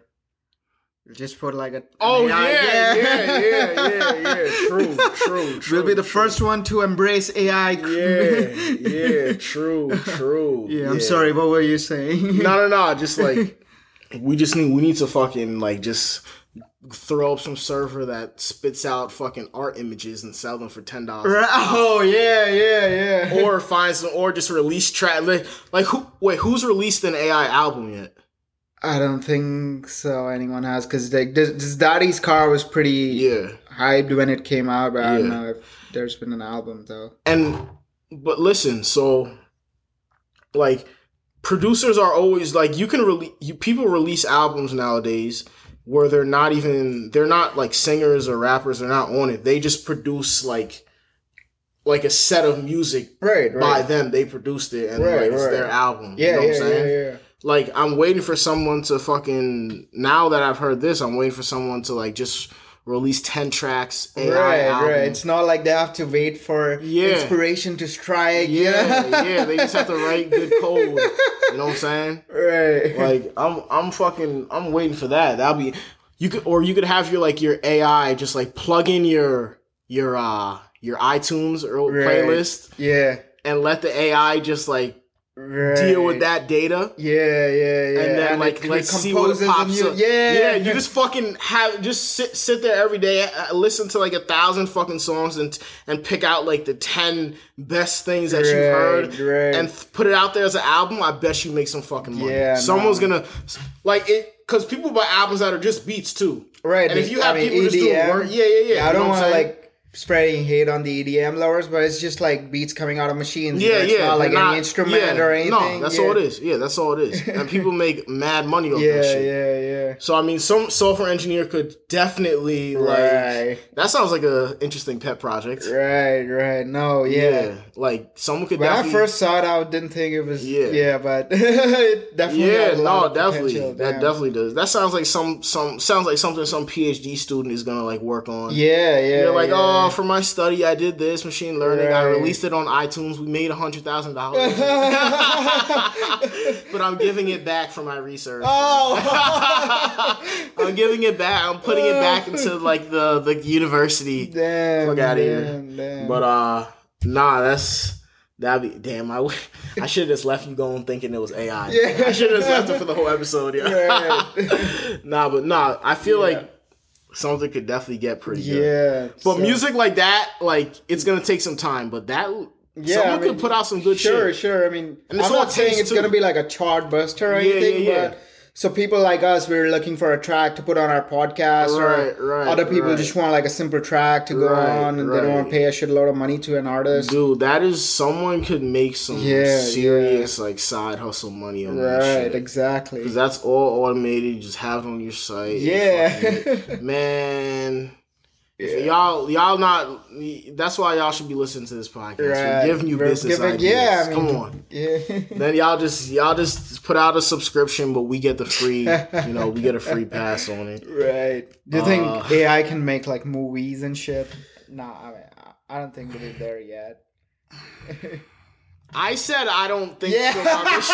S2: Just put like a.
S1: Oh
S2: AI
S1: yeah, yeah, yeah, yeah, yeah. True, true, true.
S2: We'll be the
S1: true.
S2: first one to embrace AI.
S1: Yeah, yeah, true, true.
S2: Yeah, I'm sorry. What were you saying?
S1: No, no, no. Just like we just need we need to fucking like just throw up some server that spits out fucking art images and sell them for ten dollars.
S2: Oh yeah, yeah, yeah.
S1: Or find some, or just release track. Like, like who? Wait, who's released an AI album yet?
S2: I don't think so. Anyone has because like this, this Daddy's car was pretty
S1: Yeah,
S2: hyped when it came out, but I don't
S1: Yeah.
S2: know if there's been an album though.
S1: and but listen, so like producers are always like you can release you people release albums nowadays where they're not even they're not like singers or rappers they're not on it. They just produce like like a set of music
S2: Right,
S1: by them. They produced it and
S2: Right,
S1: like it's
S2: right.
S1: their album.
S2: Yeah,
S1: you know
S2: yeah,
S1: what i'm saying?
S2: yeah, yeah.
S1: like i'm waiting for someone to fucking now that i've heard this i'm waiting for someone to like just release 10 tracks AI
S2: Right,
S1: album.
S2: right. It's not like they have to wait for
S1: Yeah.
S2: inspiration to strike. you
S1: yeah
S2: know?
S1: yeah they just have to write good code you know what i'm saying
S2: right.
S1: like i'm i'm fucking i'm waiting for that that'll be you could or you could have your like your ai just like plug in your your uh your itunes or
S2: Right.
S1: playlist
S2: yeah.
S1: and let the ai just like
S2: Right.
S1: deal with that data
S2: Yeah, yeah, yeah.
S1: and then like
S2: it
S1: let's see what pops up.
S2: Yeah,
S1: yeah. You just fucking have just sit sit there every day, uh, listen to like a thousand fucking songs, and and pick out like the ten best things that you've heard,
S2: Right, right.
S1: and th- put it out there as an album. I bet you make some fucking money.
S2: Yeah,
S1: someone's
S2: no.
S1: gonna like it because people buy albums that are just beats too.
S2: right.
S1: And if you
S2: I
S1: have
S2: mean,
S1: people just doing work, yeah, yeah, yeah.
S2: I don't want to like spreading hate on the EDM lovers, but it's just like beats coming out of machines.
S1: Yeah,
S2: it's
S1: yeah,
S2: not like
S1: they're
S2: any instrument
S1: yeah,
S2: or anything.
S1: No, that's
S2: yeah.
S1: all it is. Yeah, that's all it is. And people make mad money off
S2: Yeah,
S1: that shit.
S2: yeah, yeah.
S1: So I mean, some software engineer could definitely like that sounds like a interesting pet project.
S2: Right, right. No,
S1: Yeah.
S2: yeah.
S1: like someone could
S2: When I first saw it, I didn't think it was.
S1: Yeah.
S2: Yeah, but definitely.
S1: yeah,
S2: has a lot
S1: no, definitely. That
S2: damn.
S1: definitely does. That sounds like some some sounds like something some PhD student is gonna like work on.
S2: Yeah, yeah.
S1: They're like,
S2: yeah.
S1: Oh, oh, for my study, I did this machine learning. I released it on iTunes. We made a hundred thousand dollars, but I'm giving it back for my research.
S2: oh,
S1: I'm giving it back. I'm putting it back into like the the university.
S2: damn.
S1: Fuck outta here.
S2: damn, Damn.
S1: But uh, nah, that's that'd be damn. I I should have just left you going thinking it was AI.
S2: Yeah.
S1: I should have just left it for the whole episode. Yeah.
S2: Right.
S1: nah, but nah, I feel
S2: Yeah.
S1: like something could definitely get pretty good.
S2: yeah.
S1: But
S2: so-
S1: music like that, like it's gonna take some time. But that
S2: Yeah,
S1: someone
S2: I mean,
S1: could put out some good
S2: Sure,
S1: shit.
S2: sure. Sure. I mean,
S1: And
S2: I'm not saying it's
S1: too.
S2: gonna be like a chart buster or
S1: Yeah,
S2: anything,
S1: yeah, yeah.
S2: but So people like us, we're looking for a track to put on our podcast,
S1: Right,
S2: or
S1: right,
S2: other people
S1: right.
S2: just want like a simple track to go on, and they don't want to pay a shitload of money to an artist.
S1: Dude, that is someone could make some
S2: Yeah,
S1: serious like side hustle money on that shit.
S2: right,
S1: exactly.
S2: exactly.
S1: 'Cause that's all automated. You just have it on your site.
S2: Yeah.
S1: fucking- man.
S2: Yeah.
S1: Y'all, y'all not. That's why y'all should be listening to this podcast. We're giving you
S2: We're
S1: business
S2: giving-
S1: ideas.
S2: yeah, I mean,
S1: Come on.
S2: Yeah.
S1: Then y'all just y'all just put out a subscription, but we get the free. you know, we get a free pass on it.
S2: right. Do you
S1: Uh,
S2: think AI can make like movies and shit? Nah, I, mean, I don't think we're there yet.
S1: I said I don't think
S2: Yeah.
S1: so about this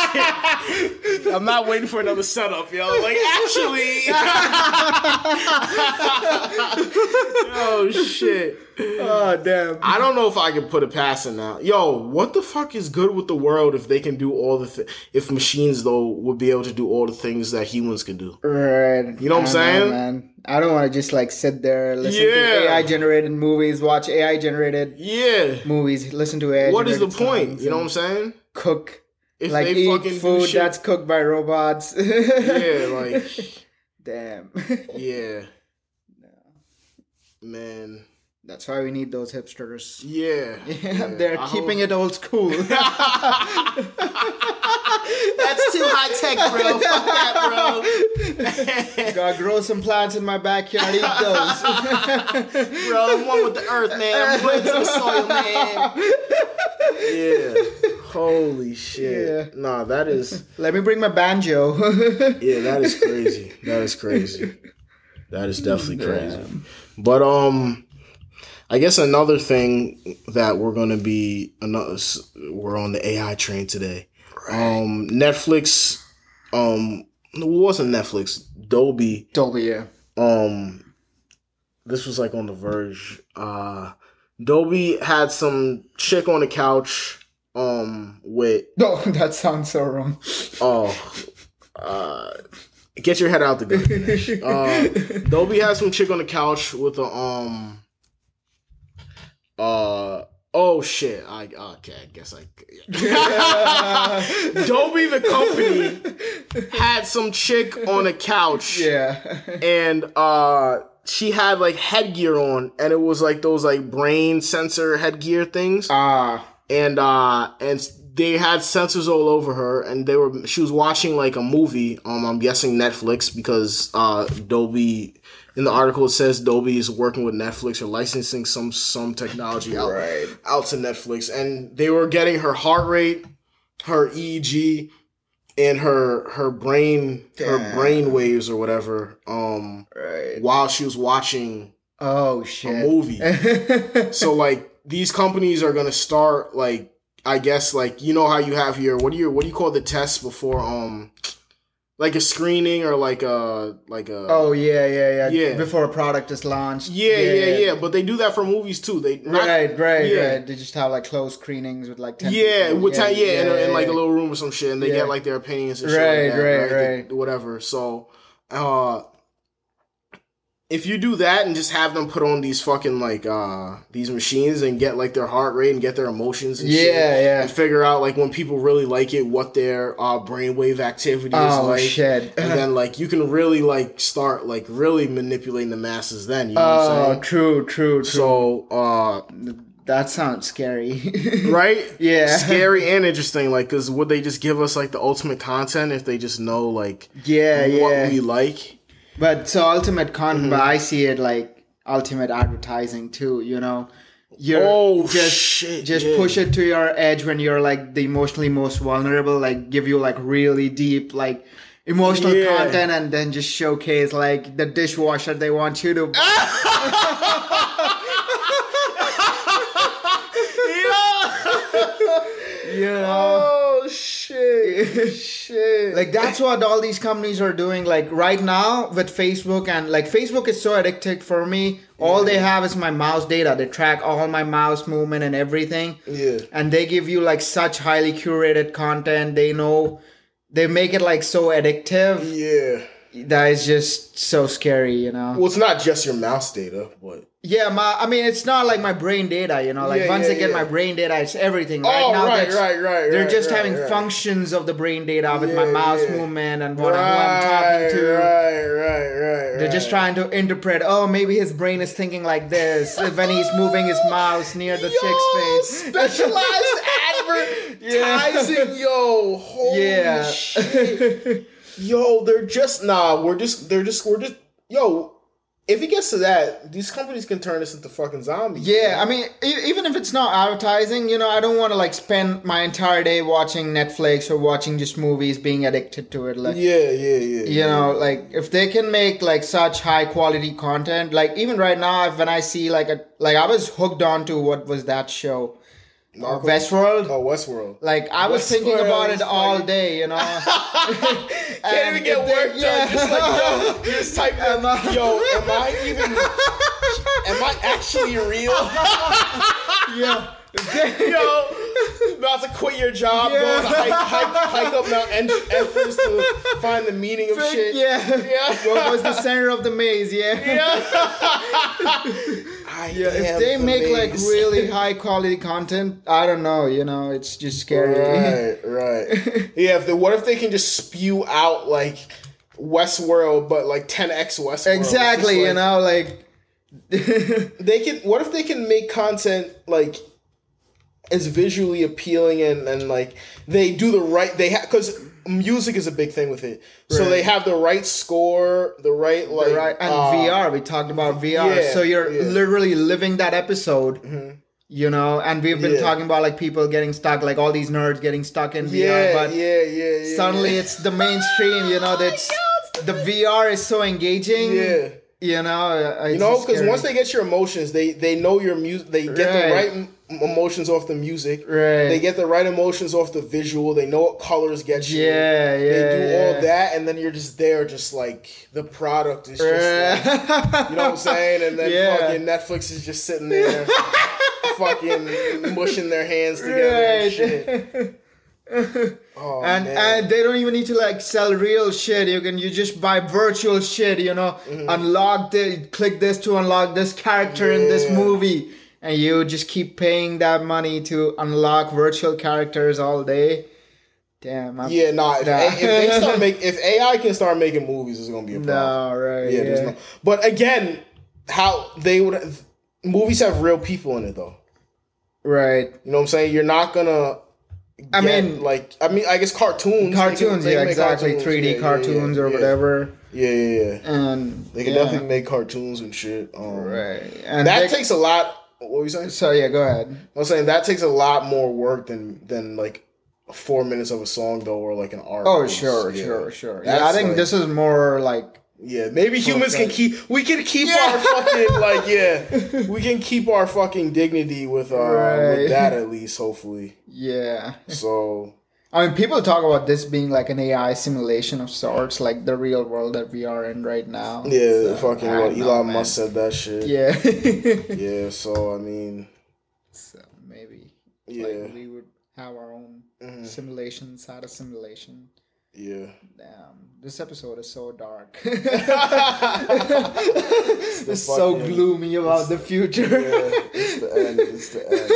S1: shit. I'm not waiting for another setup, yo. Like actually, oh shit.
S2: oh damn.
S1: I don't know if I can put a pass in now. Yo, what the fuck is good with the world if they can do all the th- if machines though would be able to do all the things that humans can do?
S2: Right.
S1: You know what I'm saying?
S2: man. I don't want to just like sit there, listen
S1: Yeah.
S2: to AI generated movies, watch AI generated
S1: Yeah.
S2: movies, listen to AI.
S1: What is the point? You know what I'm saying?
S2: Cook
S1: If
S2: like
S1: they
S2: eat
S1: fucking
S2: food that's cooked by robots.
S1: yeah, like
S2: damn.
S1: yeah, man,
S2: That's why we need those hipsters.
S1: yeah.
S2: Yeah, they're
S1: I
S2: keeping
S1: hope-
S2: it old school.
S1: That's too high tech, bro. Fuck that, bro.
S2: Gotta grow some plants in my backyard. Eat those.
S1: bro, I'm one with the earth, man. I'm one to the soil, man. Yeah. Holy shit.
S2: Yeah.
S1: Nah, that is
S2: Let me bring my banjo.
S1: yeah, that is crazy. That is crazy. That is definitely crazy. But um I guess another thing that we're gonna be another we're on the AI train today. Um Netflix um it wasn't Netflix, Dolby
S2: Dolby, yeah.
S1: um this was like on the verge uh Dolby had some chick on the couch um with
S2: No, that sounds so wrong.
S1: oh uh get your head out the gutter. uh Dolby had some chick on the couch with a um uh oh shit I okay I guess I yeah. Dolby the company had some chick on a couch
S2: yeah.
S1: and uh she had like headgear on and it was like those like brain sensor headgear things
S2: Ah,
S1: and uh and they had sensors all over her and they were she was watching like a movie um i'm guessing netflix because uh dolby in the article it says dolby is working with netflix. Or licensing some some technology out,
S2: Right.
S1: out to netflix. And they were getting her heart rate her eeg and her her brain her brain waves or whatever um
S2: right.
S1: while she was watching
S2: Oh shit.
S1: a movie. So like these companies are gonna start like I guess like you know how you have your what do you what do you call the tests before um like a screening or like a like a
S2: oh yeah, yeah, yeah,
S1: Yeah.
S2: Before a product is launched.
S1: yeah, yeah yeah yeah but they do that for movies too they not,
S2: right, right,
S1: yeah.
S2: right. They just have like closed screenings with like ten.
S1: yeah
S2: people.
S1: with time yeah, in, a, in like a little room or some shit and they
S2: Yeah.
S1: get like their opinions and shit
S2: Right,
S1: like that,
S2: right,
S1: They-
S2: right.
S1: whatever so uh if you do that and just have them put on these fucking like uh these machines and get like their heart rate and get their emotions and shit,
S2: Yeah, yeah.
S1: and figure out like when people really like it what their uh brainwave activity is
S2: Oh
S1: like
S2: shit.
S1: and then like you can really like start like really manipulating the masses then you know what
S2: Oh,
S1: i'm saying
S2: true, true, true.
S1: so uh
S2: that sounds scary.
S1: right
S2: Yeah.
S1: scary and interesting like because would they just give us like the ultimate content if they just know like
S2: Yeah,
S1: what
S2: yeah.
S1: we like
S2: But so ultimate content,
S1: Mm-hmm.
S2: but I see it like ultimate advertising too. You know, you're
S1: Oh,
S2: just
S1: shit,
S2: just
S1: yeah.
S2: push it to your edge when you're like the emotionally most vulnerable. Like give you like really deep like emotional
S1: Yeah.
S2: content, and then just showcase like the dishwasher they want you to. you know.
S1: oh shit.
S2: Like that's what all these companies are doing like right now with facebook and like facebook is so addictive for me. All they have is my mouse data. They track all my mouse movement and everything.
S1: Yeah.
S2: And they give you like such highly curated content. They know they make it like so addictive.
S1: Yeah
S2: that is just so scary, you know.
S1: Well, it's not just your mouse data, but
S2: Yeah, my I mean it's not like my brain data, you know. Like
S1: Yeah,
S2: once
S1: yeah,
S2: I get
S1: yeah.
S2: my brain data, it's everything. Right
S1: oh,
S2: now,
S1: right, right, right.
S2: They're
S1: right,
S2: just
S1: right,
S2: having
S1: right.
S2: functions of the brain data with my mouse movement and what, I'm talking to.
S1: Right, right, right.
S2: They're just trying to interpret. Oh, maybe his brain is thinking like this when he's moving his mouse near the chick's face.
S1: Specialized advertising, yo. Holy
S2: Yeah.
S1: shit. Yo, they're just nah. We're just they're just we're just yo. If it gets to that, these companies can turn this into fucking zombies.
S2: Yeah, I mean, e- even if it's not advertising, you know, I don't want to like spend my entire day watching Netflix or watching just movies, being addicted to it. Like,
S1: yeah, yeah, yeah.
S2: you know, like if they can make like such high quality content, like even right now, when I see like a like I was hooked on to what was that show,
S1: Narcos?
S2: Westworld.
S1: Oh, Westworld.
S2: Like I was thinking about it all day, you know.
S1: Can't even get work done.
S2: yeah.
S1: Just like yo, just typing.
S2: Am I-
S1: yo, am I even? Am I actually real?
S2: yeah.
S1: Yo, about to quit your job,
S2: Yeah.
S1: going to hike, hike, hike up Mount Everest to find the meaning of shit.
S2: Yeah.
S1: Yeah.
S2: What was the center of the maze? Yeah.
S1: I
S2: Yeah, if they
S1: the
S2: make like really high quality content, I don't know, you know, it's just scary.
S1: Right, right. Yeah, if they, what if they can just spew out like Westworld, but like 10x Westworld?
S2: exactly,
S1: Just,
S2: you know, like
S1: They can. What if they can make content like as visually appealing and and like they do the right? They have because music is a big thing with it. So they have the right score, the right like
S2: right and
S1: uh,
S2: VR, we talked about VR.
S1: yeah,
S2: so you're
S1: yeah. Mm-hmm.
S2: literally living that episode. You know, and we've been
S1: Yeah.
S2: talking about like people getting stuck, like all these nerds getting stuck in VR, but
S1: yeah, yeah, yeah.
S2: suddenly it's the mainstream, you know, that's the VR is so engaging.
S1: yeah.
S2: You know,
S1: You know, because once they get your emotions, they they know your music. They get the
S2: Right.
S1: right emotions off the music.
S2: Right.
S1: They get the right emotions off the visual. They know what colors get you.
S2: Yeah, yeah.
S1: They do
S2: yeah.
S1: all that, and then you're just there, just like the product is just. Like, you know what I'm saying? And then
S2: Yeah.
S1: fucking Netflix is just sitting there, fucking mushing their hands together and
S2: Right.
S1: Oh,
S2: and
S1: man.
S2: and they don't even need to like sell real shit. You can you just buy virtual shit. You know,
S1: Mm-hmm.
S2: unlock the click this to unlock this character in this movie, and you just keep paying that money to unlock virtual characters all day. Damn. I'm,
S1: yeah, nah. If,
S2: Nah.
S1: if they start make, if AI can start making movies, it's gonna be a problem.
S2: No, right.
S1: Yeah,
S2: Yeah.
S1: there's no. But again, how they would movies have real people in it though.
S2: Right.
S1: You know what I'm saying? You're not gonna.
S2: I
S1: get,
S2: mean-
S1: like I mean, I guess cartoons.
S2: Cartoons,
S1: can-
S2: yeah,
S1: can make
S2: exactly.
S1: cartoons,
S2: 3D
S1: yeah,
S2: cartoons
S1: yeah,
S2: or
S1: yeah.
S2: whatever.
S1: Yeah, yeah, yeah.
S2: And
S1: They can definitely make cartoons and shit. Um,
S2: right. And
S1: That
S2: they-
S1: takes a lot. What were you saying?
S2: So yeah, go ahead.
S1: I was saying that takes a lot more work than than like four minutes of a song though, or like an art.
S2: Oh sure, sure, sure. Yeah, I think
S1: like-
S2: this is more like
S1: Yeah, maybe humans can keep. We can keep our fucking like yeah. We can keep our fucking dignity with uh
S2: Right.
S1: with that at least. Hopefully.
S2: yeah.
S1: So
S2: I mean, people talk about this being like an AI simulation of sorts, like the real world that we are in right now.
S1: yeah,
S2: So,
S1: fucking
S2: know,
S1: Elon. Musk said that shit.
S2: Yeah.
S1: Yeah. So I mean,
S2: so maybe
S1: yeah,
S2: like we would have our own
S1: Mhm.
S2: simulation inside a simulation.
S1: Yeah.
S2: Damn, this episode is so dark.
S1: the
S2: it's so gloomy about the future.
S1: Yeah, it's the end. It's the end.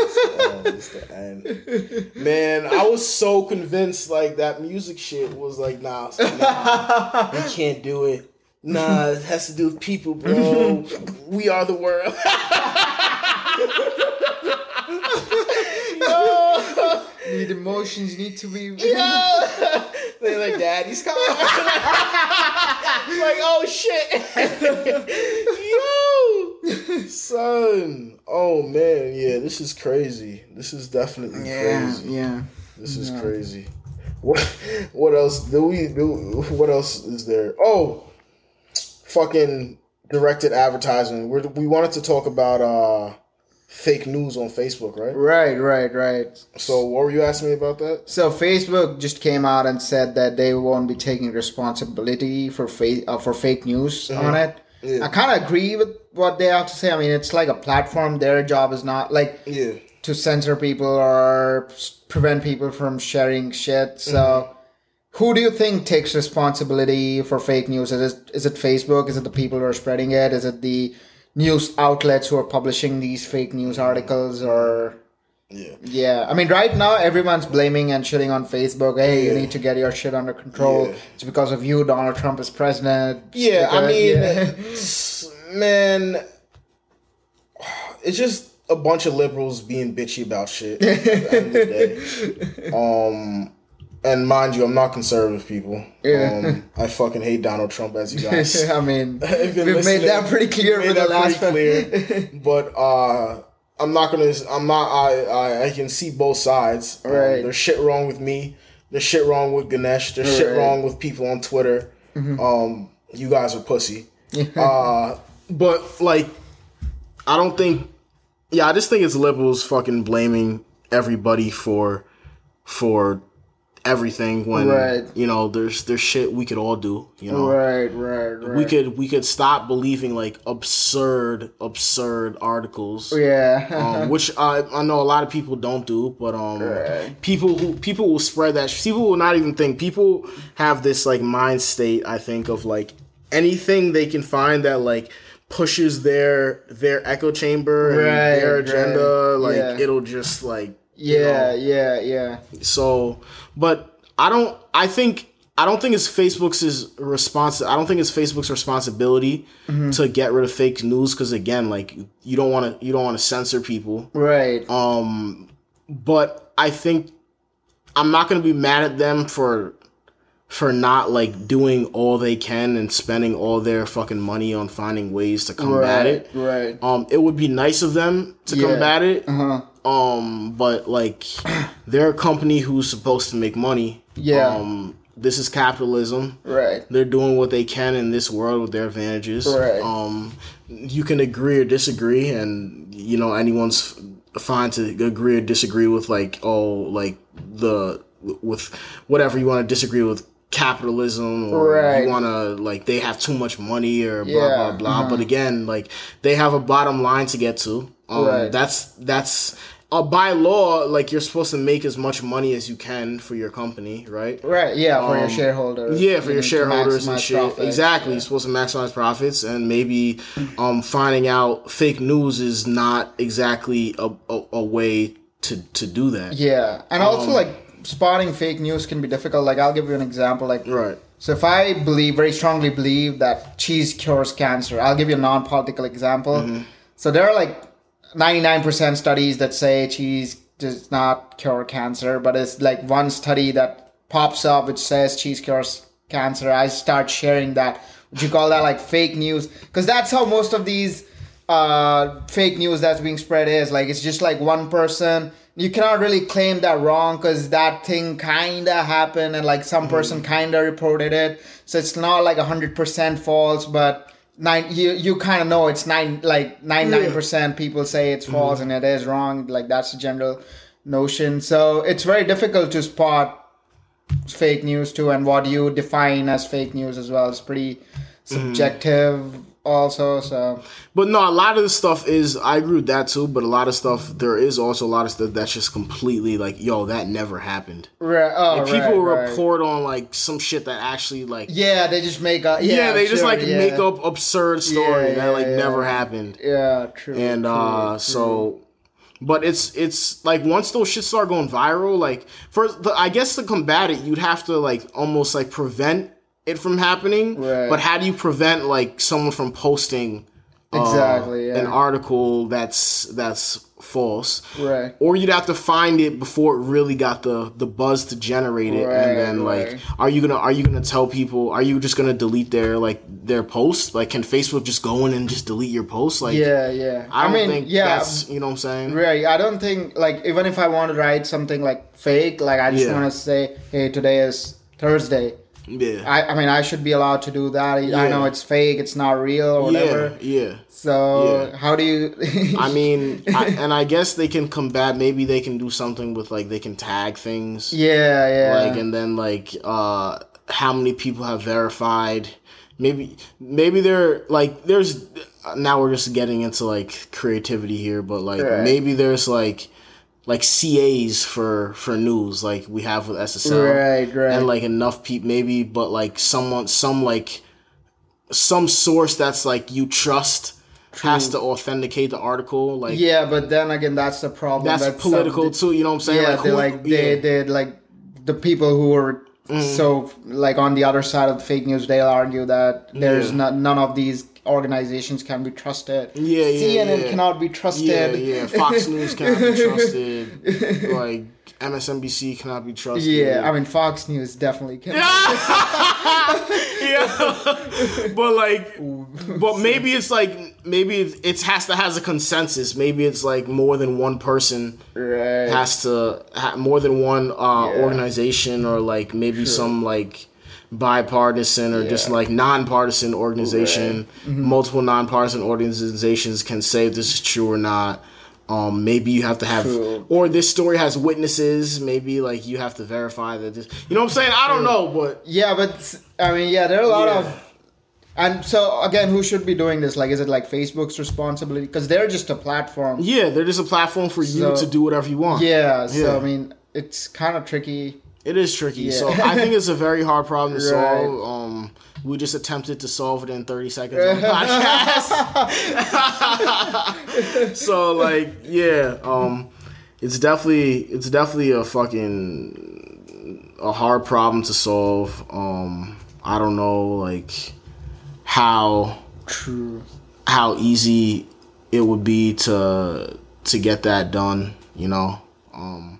S1: It's the end. It's the end. Man, I was so convinced like that music shit was like, nah, nah we can't do it. Nah, it has to do with people, bro. we are the world. Yo.
S2: Need emotions need to be.
S1: Yo. They're like, Daddy's coming. like, oh shit. Yo, son. Oh man, yeah, this is crazy. This is definitely
S2: Yeah,
S1: crazy.
S2: yeah.
S1: This is
S2: Yeah.
S1: crazy. What? What else do we do? What else is there? Oh, fucking directed advertising. We we wanted to talk about uh fake news on Facebook, right?
S2: Right, right, right.
S1: So what were you asking me about that?
S2: So Facebook just came out and said that they won't be taking responsibility for fake uh, for fake news on it.
S1: Yeah.
S2: I kind of agree with what they have to say. I mean, it's like a platform. Their job is not like
S1: Yeah.
S2: to censor people or prevent people from sharing shit. So who do you think takes responsibility for fake news? Is it, is it Facebook? Is it the people who are spreading it? Is it the news outlets who are publishing these fake news articles? Or
S1: Yeah.
S2: yeah, I mean, right now everyone's blaming and shitting on Facebook. Hey, you need to get your shit under control.
S1: Yeah.
S2: It's because of you, Donald Trump is president.
S1: Yeah, I mean,
S2: yeah.
S1: man, it's just a bunch of liberals being bitchy about shit. At the end of the day. Um, and mind you, I'm not conservative people.
S2: Yeah.
S1: Um, I fucking hate Donald Trump, as you guys.
S2: I mean, we've made that pretty clear for the last
S1: clear. but uh, I'm not gonna. I'm not. I, I I can see both sides. Um,
S2: Right.
S1: there's shit wrong with me. There's shit wrong with Ganesh. There's shit
S2: Right. Mm-hmm.
S1: wrong with people on Twitter. Um, you guys are pussy. uh, but like, I don't think. Yeah, I just think it's liberals fucking blaming everybody for for everything when
S2: Right.
S1: you know there's there's shit we could all do. You know,
S2: Right, right, right.
S1: we could we could stop believing like absurd absurd articles
S2: Yeah.
S1: um, which I, I know a lot of people don't do but um
S2: Right.
S1: people who people will spread that people will not even think people have this like mind state i think of like anything they can find that like pushes their their echo chamber and their agenda
S2: right,
S1: like it'll just like you
S2: yeah,
S1: know,
S2: yeah, yeah.
S1: so, but I don't. I think I don't think it's Facebook's response. I don't think it's Facebook's responsibility
S2: Mm-hmm.
S1: to get rid of fake news because again, like you don't want to you don't want to censor people.
S2: Right.
S1: Um, but I think I'm not gonna be mad at them for for not like doing all they can and spending all their fucking money on finding ways to combat
S2: right,
S1: it.
S2: Right.
S1: Um, it would be nice of them to
S2: Yeah.
S1: combat it.
S2: Uh-huh.
S1: Um, but like they're a company who's supposed to make money.
S2: Yeah.
S1: Um, this is capitalism.
S2: Right.
S1: They're doing what they can in this world with their advantages.
S2: Right.
S1: Um, you can agree or disagree, and you know anyone's fine to agree or disagree with like oh like the with whatever you want to disagree with capitalism or
S2: Right.
S1: you want to like they have too much money or blah
S2: Yeah,
S1: blah blah
S2: uh-huh.
S1: but again like they have a bottom line to get to um,
S2: Right.
S1: that's that's uh, by law like you're supposed to make as much money as you can for your company right
S2: Right. Yeah, for your
S1: Um,
S2: shareholders.
S1: yeah, for
S2: You
S1: your shareholders and shit.
S2: profits,
S1: exactly.
S2: yeah.
S1: You're supposed to maximize profits, and maybe um, finding out fake news is not exactly a, a, a way to, to do that.
S2: Yeah, and also
S1: Um,
S2: like spotting fake news can be difficult. Like I'll give you an example. Like
S1: Right.
S2: So if I believe, very strongly believe that cheese cures cancer, I'll give you a non-political example.
S1: Mm-hmm.
S2: So there are like 99% studies that say cheese does not cure cancer, but it's like one study that pops up which says cheese cures cancer. I start sharing that. Would you call that like fake news? Because that's how most of these uh, fake news that's being spread is. Like it's just like one person. You cannot really claim that wrong because that thing kinda happened and like some person mm. kinda reported it. So it's not like hundred percent false, but nine you you kind of know it's nine like ninety nine percent people say it's mm-hmm. false and it is wrong. Like that's the general notion. So it's very difficult to spot fake news too and what you define as fake news as well. It's pretty mm-hmm. subjective also. So
S1: But no, a lot of the stuff is I agree with that too. But a lot of stuff there is also a lot of stuff that's just completely like, yo, that never happened.
S2: right, oh,
S1: Like, people
S2: right, right.
S1: report on like some shit that actually like
S2: Yeah, they just make up yeah.
S1: yeah, they just like
S2: yeah.
S1: make up absurd story
S2: Yeah,
S1: that like never happened.
S2: Yeah, true.
S1: and
S2: true,
S1: uh
S2: true.
S1: so but it's it's like once those shit start going viral like for the, i guess to combat it you'd have to like almost like prevent it from happening
S2: Right.
S1: but how do you prevent like someone from posting uh,
S2: Exactly, yeah.
S1: an article that's that's false
S2: Right.
S1: or you'd have to find it before it really got the the buzz to generate it
S2: Right,
S1: and then like
S2: right.
S1: are you gonna are you gonna tell people are you just gonna delete their like their posts like can facebook just go in and just delete your posts like
S2: yeah, yeah.
S1: I don't
S2: mean,
S1: think
S2: yeah,
S1: that's you know what I'm saying.
S2: Right. I don't think like even if I want to write something like fake, like I just
S1: Yeah.
S2: want to say, hey, today is Thursday.
S1: Yeah.
S2: I, I mean, I should be allowed to do that. I
S1: Yeah.
S2: know it's fake, it's not real or whatever.
S1: Yeah, yeah.
S2: So
S1: Yeah.
S2: how do you?
S1: I mean, I, and I guess they can combat. Maybe they can do something with like they can tag things,
S2: yeah, yeah.
S1: like and then like uh how many people have verified. Maybe maybe they're like there's now we're just getting into like creativity here, but like
S2: Right.
S1: maybe there's like like CAs for for news like we have with SSL.
S2: Right, right.
S1: And like enough people maybe but like someone some like some source that's like you trust has to authenticate the article like
S2: yeah, but then again, that's the problem.
S1: that's
S2: that
S1: political too, you know what I'm saying?
S2: Yeah,
S1: who-
S2: they like they
S1: yeah.
S2: they like the people who were
S1: Mm-hmm.
S2: so like on the other side of the fake news. They'll argue that there's
S1: Yeah.
S2: not none of these organizations can be trusted.
S1: Yeah, yeah,
S2: CNN
S1: yeah.
S2: cannot be
S1: Yeah,
S2: trusted.
S1: yeah. Fox News cannot be trusted. like MSNBC cannot be trusted.
S2: Yeah, I mean Fox News definitely can.
S1: yeah. but like, but maybe it's like maybe it, it has to has a consensus. Maybe it's like more than one person
S2: Right.
S1: has to ha- more than one uh,
S2: Yeah.
S1: organization or like maybe some like bipartisan or just
S2: Yeah.
S1: like nonpartisan organization.
S2: Mm-hmm.
S1: Multiple nonpartisan organizations can say if this is true or not. Um, maybe you have to have,
S2: True.
S1: or this story has witnesses. Maybe like you have to verify that this. You know what I'm saying? I don't know, but
S2: Yeah, but I mean, yeah, there are a lot
S1: Yeah.
S2: of. And so again, who should be doing this? Like, is it like Facebook's responsibility? Because they're just a platform.
S1: yeah, they're just a platform for you
S2: So-
S1: to do whatever you want.
S2: Yeah. So
S1: Yeah.
S2: I mean, it's kind of tricky.
S1: It is tricky.
S2: Yeah.
S1: So I think it's a very hard problem to
S2: Right.
S1: solve. Um, we just attempted to solve it in 30 seconds on the podcast. so like, yeah, um, it's definitely it's definitely a fucking a hard problem to solve. Um, I don't know like how
S2: True.
S1: how easy it would be to to get that done, you know. Um,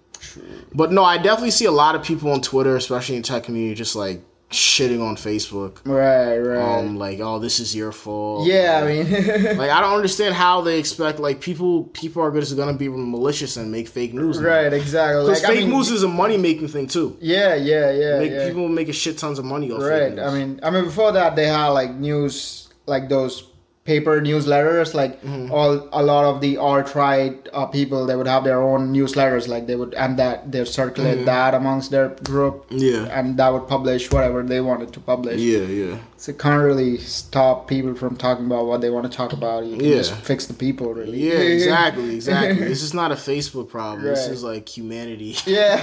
S1: but no, I definitely see a lot of people on Twitter, especially in tech community, just like shitting on Facebook.
S2: Right. Right.
S1: Um, like, oh, this is your fault.
S2: yeah. I mean.
S1: like I don't understand how they expect like people people are just gonna be malicious and make fake news. now.
S2: right. Exactly.
S1: Because
S2: Like, I
S1: fake
S2: mean,
S1: news is a money making thing too.
S2: Yeah. Yeah. Yeah.
S1: Make,
S2: yeah.
S1: People make a shit tons of money off
S2: right. I mean, I mean, before that, they had like news, like those paper newsletters. Like
S1: Mm-hmm.
S2: all, a lot of the alt right uh, people, they would have their own newsletters. Like they would, and that they circulate
S1: Mm-hmm.
S2: that amongst their group.
S1: Yeah.
S2: and that would publish whatever they wanted to publish.
S1: yeah, yeah.
S2: So it can't really stop people from talking about what they want to talk about. You can
S1: Yeah.
S2: just fix the people, really.
S1: Yeah, exactly, exactly. this is not a Facebook problem. This is like humanity.
S2: Yeah,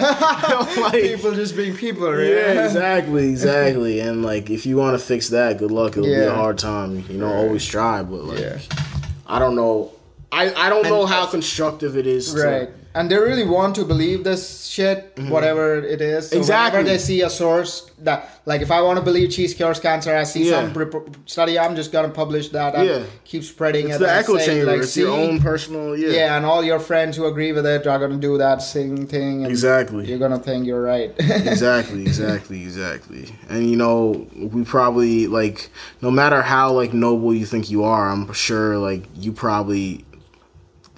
S1: Like-
S2: people just being people, right?
S1: Yeah, exactly, exactly. And like, if you want to fix that, good luck. It'll be a hard time. You know, always try, but like,
S2: Yeah.
S1: I don't know. I I don't know how constructive it is. To,
S2: Right. And they really want to believe this shit, whatever it is. So
S1: Mm-hmm. Exactly.
S2: Whenever they see a source that, like, if I want to believe cheese cures cancer, I see
S1: Yeah.
S2: some rep- study, I'm just gonna publish that and
S1: Yeah.
S2: keep spreading
S1: It's
S2: it.
S1: the echo
S2: saying,
S1: chamber.
S2: Like,
S1: it's your own personal. Yeah.
S2: Yeah, and all your friends who agree with it are gonna do that same thing. And
S1: Exactly.
S2: You're gonna think you're right.
S1: exactly, exactly, exactly. And you know, we probably like no matter how like noble you think you are, I'm sure like you probably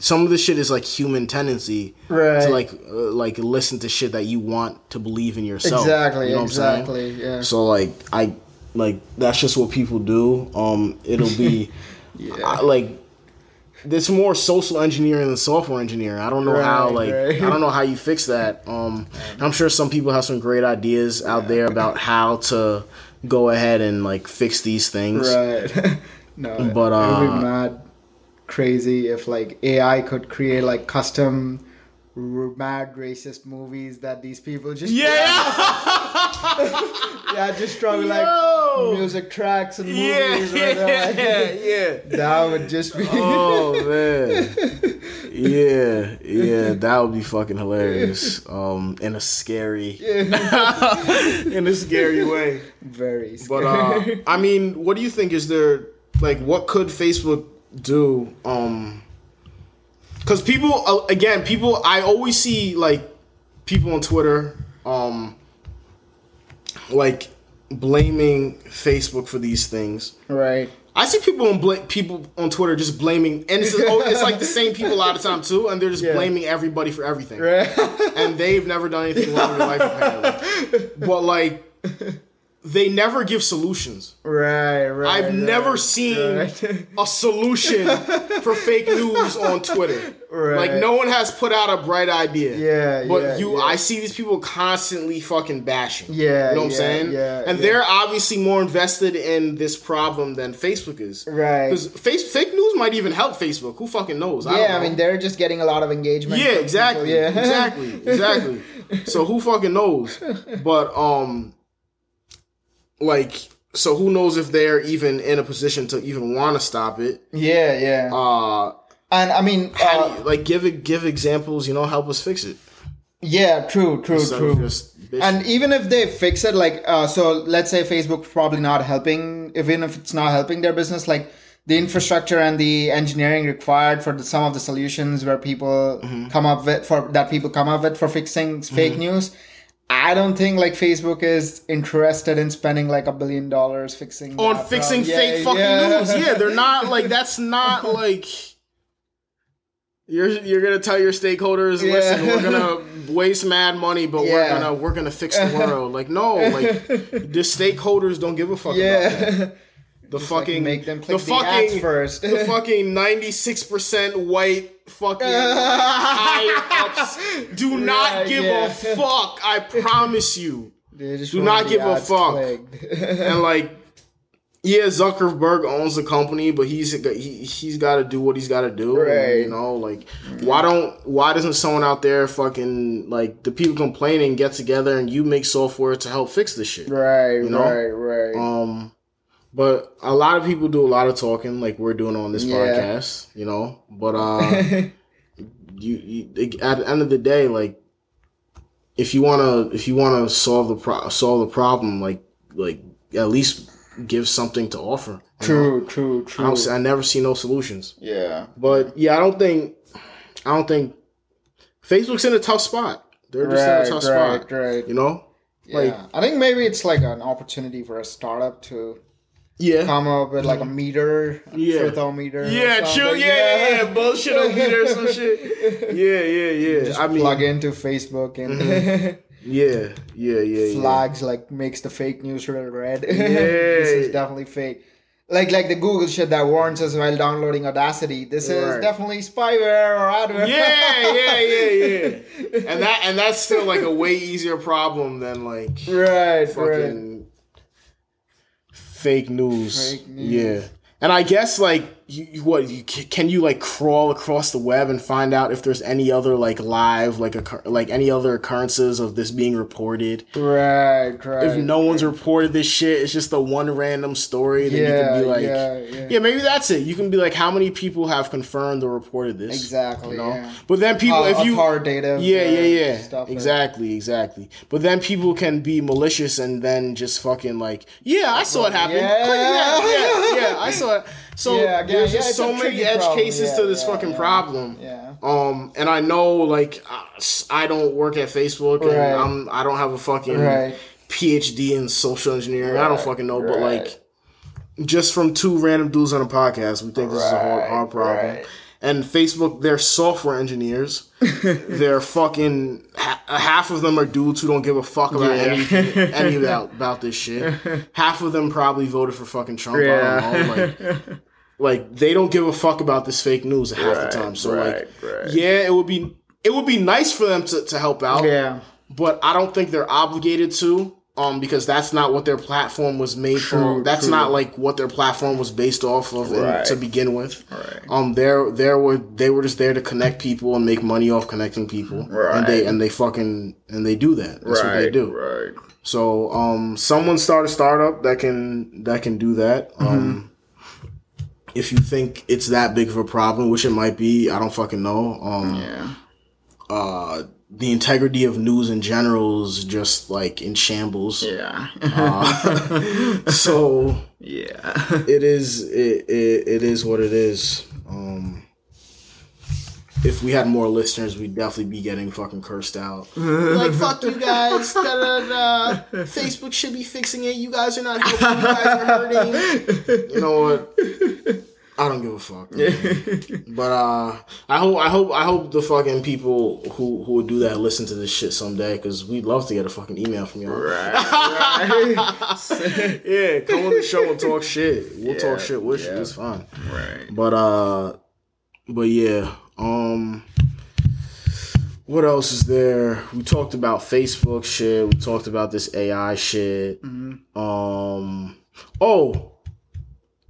S1: some of this shit is like human tendency
S2: Right.
S1: to like uh, like listen to shit that you want to believe in yourself.
S2: exactly.
S1: You know
S2: exactly. Yeah.
S1: So like I like that's just what people do. Um, it'll be
S2: Yeah.
S1: I- like it's more social engineering than software engineering. I don't know how like
S2: right.
S1: I don't know how you fix that. Um, I'm sure some people have some great ideas out there about how to go ahead and like fix these things.
S2: Right. no,
S1: But, uh,
S2: crazy if like AI could create like custom r- mad racist movies that these people just
S1: Yeah,
S2: yeah just throw like music tracks and
S1: yeah,
S2: right
S1: yeah,
S2: like,
S1: yeah.
S2: that would just be
S1: Oh man, yeah, yeah, that would be fucking hilarious. Um, in a scary, in a scary way.
S2: very scary.
S1: But uh, I mean, what do you think? Is there like what could Facebook do? Um, because people uh, again, people I always see like people on Twitter, um, like blaming Facebook for these things.
S2: right
S1: I see people on bla- people on Twitter just blaming, and it's, oh, it's like the same people a lot of time too, and they're just
S2: Yeah.
S1: blaming everybody for everything
S2: right
S1: and they've never done anything wrong in their life apparently. But like, they never give solutions.
S2: right right
S1: I've
S2: right,
S1: never seen
S2: right.
S1: a solution for fake news on Twitter.
S2: Right.
S1: Like no one has put out a bright idea.
S2: Yeah,
S1: But
S2: yeah,
S1: you
S2: yeah.
S1: I see these people constantly fucking bashing.
S2: Yeah,
S1: You know what I'm saying?
S2: yeah,
S1: and
S2: yeah.
S1: they're obviously more invested in this problem than Facebook is.
S2: Right.
S1: Because face fake news might even help Facebook. Who fucking knows? I
S2: yeah,
S1: don't
S2: I mean, they're just getting a lot of engagement.
S1: Yeah, exactly.
S2: people, Yeah,
S1: exactly. Exactly. So who fucking knows? But um like so who knows if they're even in a position to even want to stop it?
S2: yeah, yeah.
S1: Uh
S2: and I mean,
S1: how
S2: uh,
S1: you, like give it give examples, you know, help us fix it.
S2: yeah, true, true,
S1: Instead
S2: true. And even if they fix it, like, uh, so let's say Facebook's probably not helping, even if it's not helping their business, like the infrastructure and the engineering required for the, some of the solutions where people
S1: Mm-hmm.
S2: come up with for that people come up with for fixing fake news. I don't think like Facebook is interested in spending like a billion dollars fixing
S1: on fixing
S2: problem.
S1: fake
S2: Yeah,
S1: fucking
S2: yeah.
S1: news. Yeah, they're not like that's not like you're you're gonna tell your stakeholders,
S2: Yeah.
S1: listen, we're gonna waste mad money, but we're gonna we're gonna fix the world. Like no, like the stakeholders don't give a fuck about that.
S2: Yeah.
S1: The fucking
S2: make them click
S1: the
S2: the,
S1: fucking
S2: first.
S1: the fucking ninety six percent white fucking ups do not
S2: Right,
S1: give
S2: yeah.
S1: a fuck. I promise you. Do not give a fuck. and like yeah zuckerberg owns the company but he's he, he's got to do what he's got to do and,
S2: Right.
S1: you know like why don't why doesn't someone out there fucking like the people complaining get together and you make software to help fix this shit
S2: right,
S1: know?
S2: right, right.
S1: um but a lot of people do a lot of talking like we're doing on this
S2: Yeah.
S1: podcast you know but uh you, you at the end of the day like if you want to if you want to solve the pro- solve the problem like like at least give something to offer you know?
S2: true, true,
S1: I,
S2: true.
S1: don't I never see no solutions
S2: yeah.
S1: but yeah i don't think i don't think facebook's in a tough spot they're just in a tough
S2: right,
S1: spot
S2: right.
S1: you know
S2: Yeah.
S1: like-
S2: I think maybe it's like an opportunity for a startup to
S1: yeah
S2: come up with like a meter, a
S1: Yeah.
S2: truthometer. or
S1: yeah, true. Yeah, yeah, yeah. Bullshit over there, some shit. Yeah, yeah, yeah.
S2: Just
S1: I mean,
S2: plug into Facebook and mm-hmm.
S1: yeah, yeah, yeah, yeah.
S2: flags like makes the fake news real red.
S1: Yeah, this
S2: is definitely fake. Like like the Google shit that warns us while downloading Audacity. This is definitely spyware or adware.
S1: Yeah, yeah, yeah, yeah. And that and that's still like a way easier problem than like
S2: right, right.
S1: Fake news.
S2: Fake news.
S1: Yeah. And I guess like you, you what you can you like crawl across the web and find out if there's any other like live like occur- like any other occurrences of this being reported.
S2: Right, right.
S1: If no one's reported this shit, it's just the one random story. Then you
S2: yeah,
S1: can be like,
S2: yeah, yeah.
S1: yeah, maybe that's it. You can be like, how many people have confirmed or reported this?
S2: Exactly.
S1: You know?
S2: Yeah.
S1: But then people,
S2: Uh,
S1: if you,
S2: hard
S1: data
S2: yeah,
S1: yeah, yeah,
S2: Stuff like-
S1: exactly, exactly. But then people can be malicious and then just fucking like, yeah, I saw it happen.
S2: Yeah.
S1: Yeah, yeah, I saw it. So
S2: Yeah, again,
S1: there's
S2: yeah,
S1: just so many edge
S2: problem.
S1: cases to this
S2: yeah,
S1: fucking
S2: yeah.
S1: problem.
S2: Yeah.
S1: Um, and I know like I don't work at Facebook and
S2: Right.
S1: I'm I don't have a fucking
S2: Right.
S1: PhD in social engineering. I don't fucking know, but like just from two random dudes on a podcast, we think this is a hard, hard problem.
S2: right.
S1: And Facebook, they're software engineers. they're fucking ha- half of them are dudes who don't give a fuck about
S2: Yeah.
S1: anything, any about about this shit. Half of them probably voted for fucking Trump. I don't know. Like, like they don't give a fuck about this fake news half
S2: Right,
S1: the time. So
S2: right,
S1: like,
S2: right.
S1: yeah, it would be it would be nice for them to, to help out
S2: Yeah.
S1: but I don't think they're obligated to. Um, because that's not what their platform was made for. That's
S2: true.
S1: not like what their platform was based off of in- to begin with.
S2: Right.
S1: Um, they're they were they were just there to connect people and make money off connecting people. Right. And they and they fucking and they do that. That's what they do.
S2: Right.
S1: So um, someone start a startup that can that can do that. Um, if you think it's that big of a problem, which it might be, I don't fucking know. Um,
S2: Yeah.
S1: uh, the integrity of news in general is just like in shambles.
S2: Yeah.
S1: Uh, so
S2: yeah.
S1: it is it, it, it is what it is. Um, if we had more listeners, we'd definitely be getting fucking cursed out. like fuck you guys. Da, da, da. Facebook should be fixing it. You guys are not helping. You guys are hurting. You know what? I don't give a fuck. man. but uh, I hope I hope I hope the fucking people who who would do that listen to this shit someday because we'd love to get a fucking email from y'all. yeah, come on the show and talk shit. We'll
S2: Yeah,
S1: talk shit with you.
S2: yeah.
S1: It's fine.
S2: right.
S1: But uh, but yeah. Um, what else is there? We talked about Facebook shit. We talked about this AI shit.
S2: Mm-hmm.
S1: Um, oh,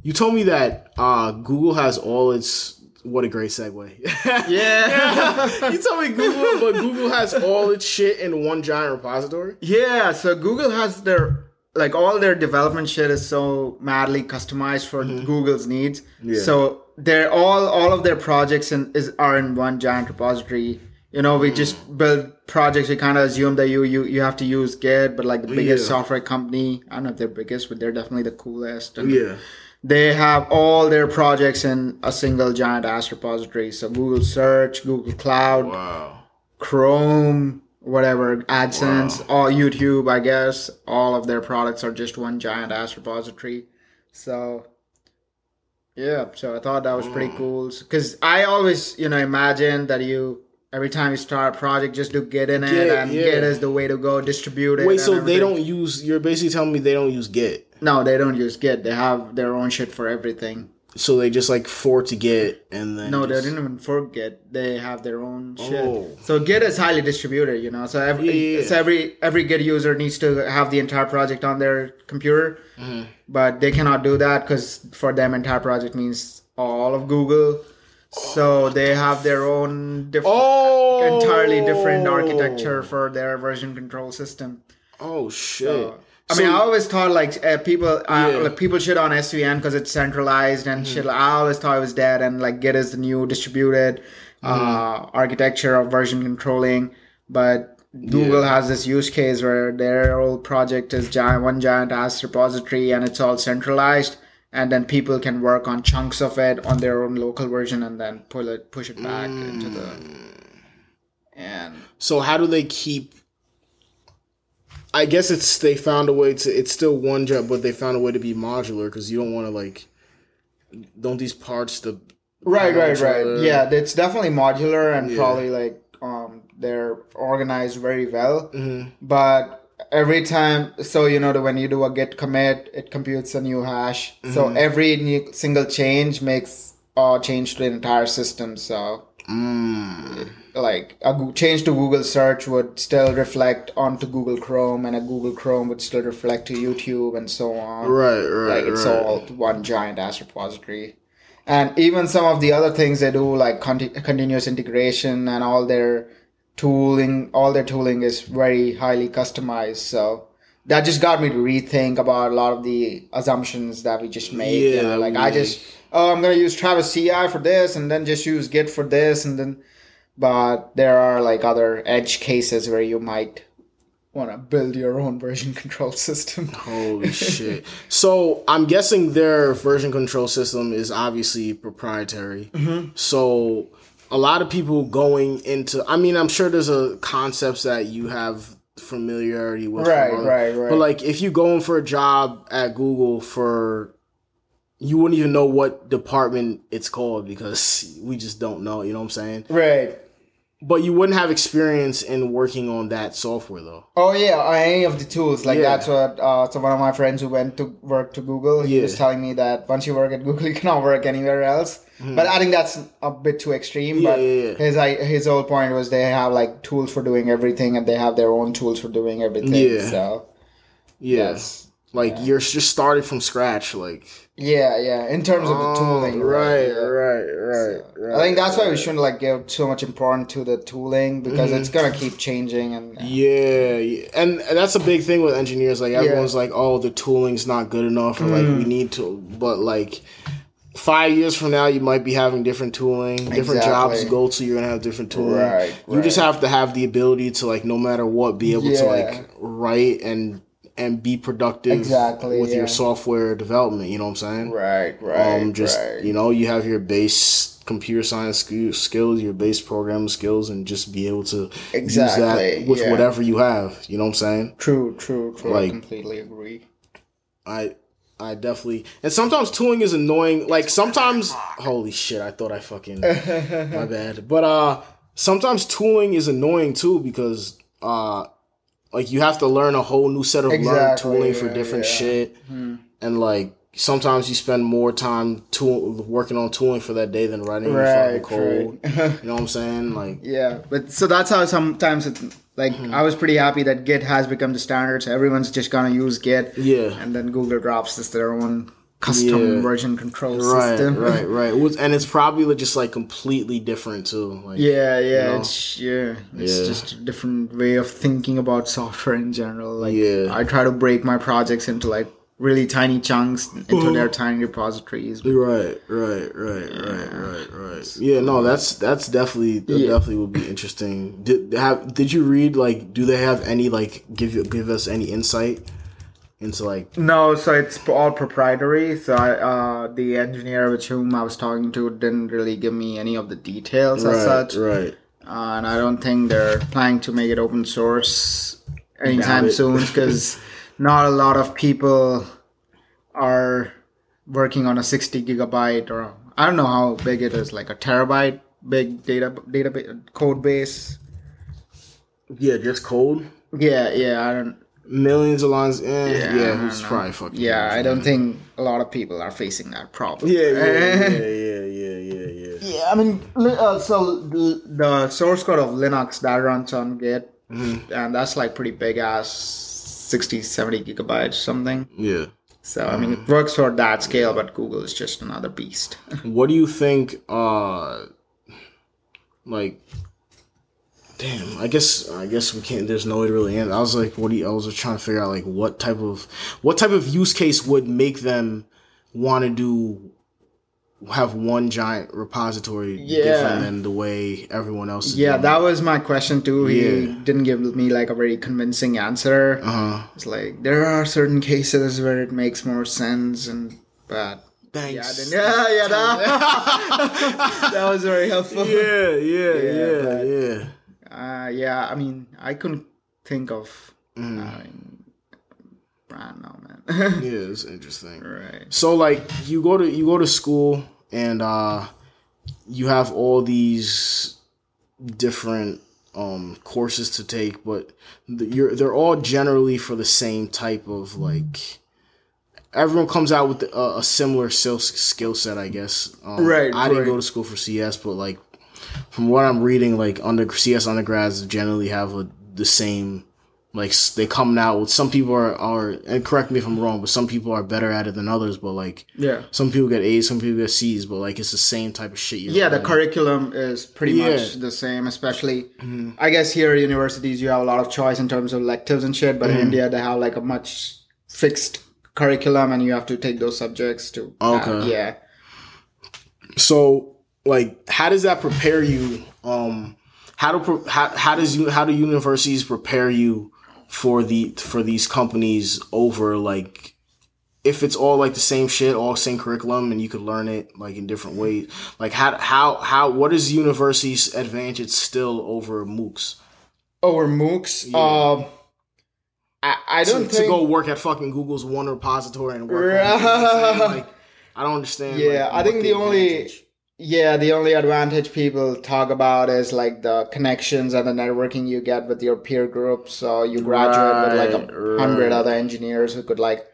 S1: You told me that uh, Google has all its. What a great segue.
S2: Yeah.
S1: you told me Google, but Google has all its shit in one giant repository.
S2: Yeah, so Google has their like all their development shit is so madly customized for Google's needs.
S1: Yeah.
S2: So they're all all of their projects in, is are in one giant repository. You know, we just hmm. build projects. We kind of assume that you you you have to use Git, but like the oh, biggest
S1: Yeah.
S2: software company, I don't know if they're biggest, but they're definitely the coolest. And
S1: Yeah.
S2: they have all their projects in a single giant ass repository. So Google Search, Google Cloud,
S1: Wow.
S2: Chrome, whatever, AdSense, all YouTube, I guess, all of their products are just one giant ass repository. So, yeah, so I thought that was pretty mm. cool. Because I always, you know, imagine that you, every time you start a project, just do Git
S1: init,
S2: and
S1: yeah.
S2: Git is the way to go, distribute it.
S1: Wait, so they don't use? You're basically telling me they don't use Git.
S2: No, they don't use Git. They have their own shit for everything.
S1: So they just like fork to get, and then
S2: No, they didn't even fork Git. They have their own shit.
S1: Oh.
S2: So Git is highly distributed, you know. So every
S1: Yeah, yeah,
S2: so every every Git user needs to have the entire project on their computer,
S1: Mm-hmm.
S2: but they cannot do that because for them, entire project means all of Google. So they have their own different,
S1: Oh,
S2: entirely different architecture for their version control system.
S1: Oh shit!
S2: So, I mean, I always thought like uh, people, uh,
S1: Yeah. Mm-hmm.
S2: like people shit on SVN because it's centralized and shit. I always thought it was dead, and like Git is the new distributed
S1: Mm-hmm.
S2: uh, architecture of version controlling. But Google has this use case where their whole project is giant, one giant ass repository, and it's all centralized. And then people can work on chunks of it on their own local version, and then pull it, push it back into the. And
S1: so how do they keep? I guess it's they found a way to. It's still one job, but they found a way to be modular because you don't want to like. Don't these parts the
S2: right right right
S1: other.
S2: yeah it's definitely modular and
S1: Yeah.
S2: probably like um they're organized very well
S1: Mm-hmm.
S2: but every time so you know that when you do a git commit it computes a new hash so
S1: Mm-hmm.
S2: every new single change makes a change to the entire system so
S1: Mm.
S2: Like a change to google search would still reflect onto google chrome and a google chrome would still reflect to youtube and so on.
S1: Right, right,
S2: like it's
S1: right.
S2: all one giant ass repository. And even some of the other things they do like conti- continuous integration and all their tooling all their tooling is very highly customized so that just got me to rethink about a lot of the assumptions that we just made you
S1: Yeah,
S2: know, like
S1: we
S2: i just oh i'm gonna use travis ci for this and then just use git for this and then but there are like other edge cases where you might want to build your own version control system
S1: Holy shit! So I'm guessing their version control system is obviously proprietary.
S2: Mm-hmm.
S1: So a lot of people going into. I mean, I'm sure there's a concepts that you have familiarity with.
S2: Right, right, right.
S1: But like, if you going for a job at Google for, you wouldn't even know what department it's called because we just don't know. You know what I'm saying?
S2: right
S1: But you wouldn't have experience in working on that software though.
S2: Oh yeah, any of the tools. Like
S1: Yeah.
S2: that's what. Uh, so one of my friends who went to work to Google, he
S1: Yeah.
S2: was telling me that once you work at Google, you cannot work anywhere else. But I think that's a bit too extreme.
S1: Mm-hmm. Yeah,
S2: but
S1: yeah,
S2: his I, his whole point was they have like tools for doing everything, and they have their own tools for doing everything.
S1: Yeah.
S2: So yes,
S1: Like you're just started from scratch. Like
S2: yeah, yeah. In terms of the tooling,
S1: Oh, right,
S2: yeah.
S1: right, right, right.
S2: I think that's why we shouldn't like give so much importance to the tooling because it's gonna keep changing and
S1: Yeah, yeah. and and that's a big thing with engineers. Like everyone's like, "Oh, the tooling's not good enough," or like,
S2: Mm.
S1: "We need to." But like, five years from now, you might be having different tooling, different jobs to go to. You're gonna have different tooling.
S2: Right,
S1: You just have to have the ability to like, no matter what, be able to like write and and be productive
S2: Exactly,
S1: with
S2: yeah.
S1: your software development. You know what I'm saying?
S2: right, right,
S1: um, just
S2: right.
S1: you know, you have your base computer science skills, your base programming skills, and just be able to use
S2: Exactly,
S1: that with
S2: yeah.
S1: whatever you have. You know what I'm saying?
S2: True, true, true. I
S1: Like-
S2: completely agree.
S1: I I definitely and sometimes tooling is annoying. Like sometimes, holy shit, I thought I fucking my bad. But uh, sometimes tooling is annoying too because uh, like you have to learn a whole new set of
S2: Exactly,
S1: tooling for different
S2: yeah.
S1: shit, and like sometimes you spend more time tool working on tooling for that day than writing your fucking
S2: Right,
S1: code.
S2: right.
S1: You know what I'm saying? Like
S2: Yeah, but so that's how sometimes it's like
S1: Mm-hmm.
S2: I was pretty happy that Git has become the standard, so everyone's just gonna use Git,
S1: yeah,
S2: and then Google drops this their own custom
S1: Yeah.
S2: version control
S1: Right,
S2: system.
S1: right, right. Was- And it's probably just like completely different too. Like,
S2: Yeah, yeah,
S1: know?
S2: it's yeah, it's
S1: Yeah.
S2: just a different way of thinking about software in general. Like,
S1: Yeah.
S2: I try to break my projects into like really tiny chunks into their tiny repositories.
S1: Right, right, right, right, right, right. Yeah, no, that's that's definitely that
S2: Yeah.
S1: definitely would be interesting. Did have did you read like do they have any like give you give us any insight into like
S2: No, so it's all proprietary. So I, uh, the engineer with whom I was talking to didn't really give me any of the details as
S1: right,
S2: such,
S1: right.
S2: uh, and I don't think they're planning to make it open source anytime soon because not a lot of people are working on a 60 gigabyte or I don't know how big it is, like a terabyte big data database code base.
S1: Yeah, just code.
S2: Yeah, yeah, I don't.
S1: Millions of lines. Eh, yeah,
S2: Yeah,
S1: yeah
S2: I don't
S1: probably fucking.
S2: Yeah, I don't think a lot of people are facing that problem.
S1: Yeah, yeah, yeah, yeah, yeah, yeah, yeah.
S2: Yeah, I mean, uh, so l- the source code of Linux that runs on Git,
S1: Mm-hmm.
S2: and that's like pretty big ass 60, 70 gigabytes, something.
S1: Yeah.
S2: So, I mean, it works for that scale, but Google is just another beast.
S1: What do you think? Uh, like, damn. I guess I guess we can't. There's no way to really answer. I was like, what do you? I was just trying to figure out like what type of what type of use case would make them want to do have one giant repository
S2: Yeah.
S1: different than the way everyone else is.
S2: yeah,
S1: doing
S2: that was my question too. He
S1: Yeah.
S2: didn't give me like a very convincing answer.
S1: Uh huh.
S2: It's like there are certain cases where it makes more sense, and but
S1: Thanks.
S2: didn't, yeah, yeah, that, that was very helpful.
S1: yeah, yeah,
S2: Yeah,
S1: yeah, yeah.
S2: Uh, yeah, I mean, I couldn't think of.
S1: Mm.
S2: I mean, brand now, man.
S1: Yeah, it's interesting.
S2: right.
S1: So like you go to you go to school and uh you have all these different um courses to take, but the, you're they're all generally for the same type of like everyone comes out with a, a similar skill skill set, I guess. Um,
S2: Right,
S1: I didn't
S2: right.
S1: go to school for CS, but like from what I'm reading, like under CS undergrads generally have a, the same like they come out with some people are are and correct me if I'm wrong, but some people are better at it than others. But like
S2: Yeah.
S1: some people get A's, some people get C's, but like it's the same type of shit.
S2: Yeah, the curriculum is pretty
S1: Yeah.
S2: much the same, especially I guess here at universities you have a lot of choice in terms of electives and shit, but in India they have like a much fixed curriculum and you have to take those subjects to uh,
S1: Okay.
S2: yeah.
S1: So like, how does that prepare you? Um, how do how, how does you how do universities prepare you for the for these companies over like if it's all like the same shit, all same curriculum, and you could learn it like in different ways. Like how how how what is university's advantage still over MOOCs?
S2: Over MOOCs,
S1: Yeah.
S2: um I, I don't
S1: to
S2: think
S1: go work at fucking Google's one repository and work. on you know?
S2: Right.
S1: Like, I don't understand.
S2: Yeah,
S1: like,
S2: I think the only- Yeah, the only advantage people talk about is like the connections and the networking you get with your peer group. So you graduate with like a hundred
S1: right.
S2: other engineers who could like,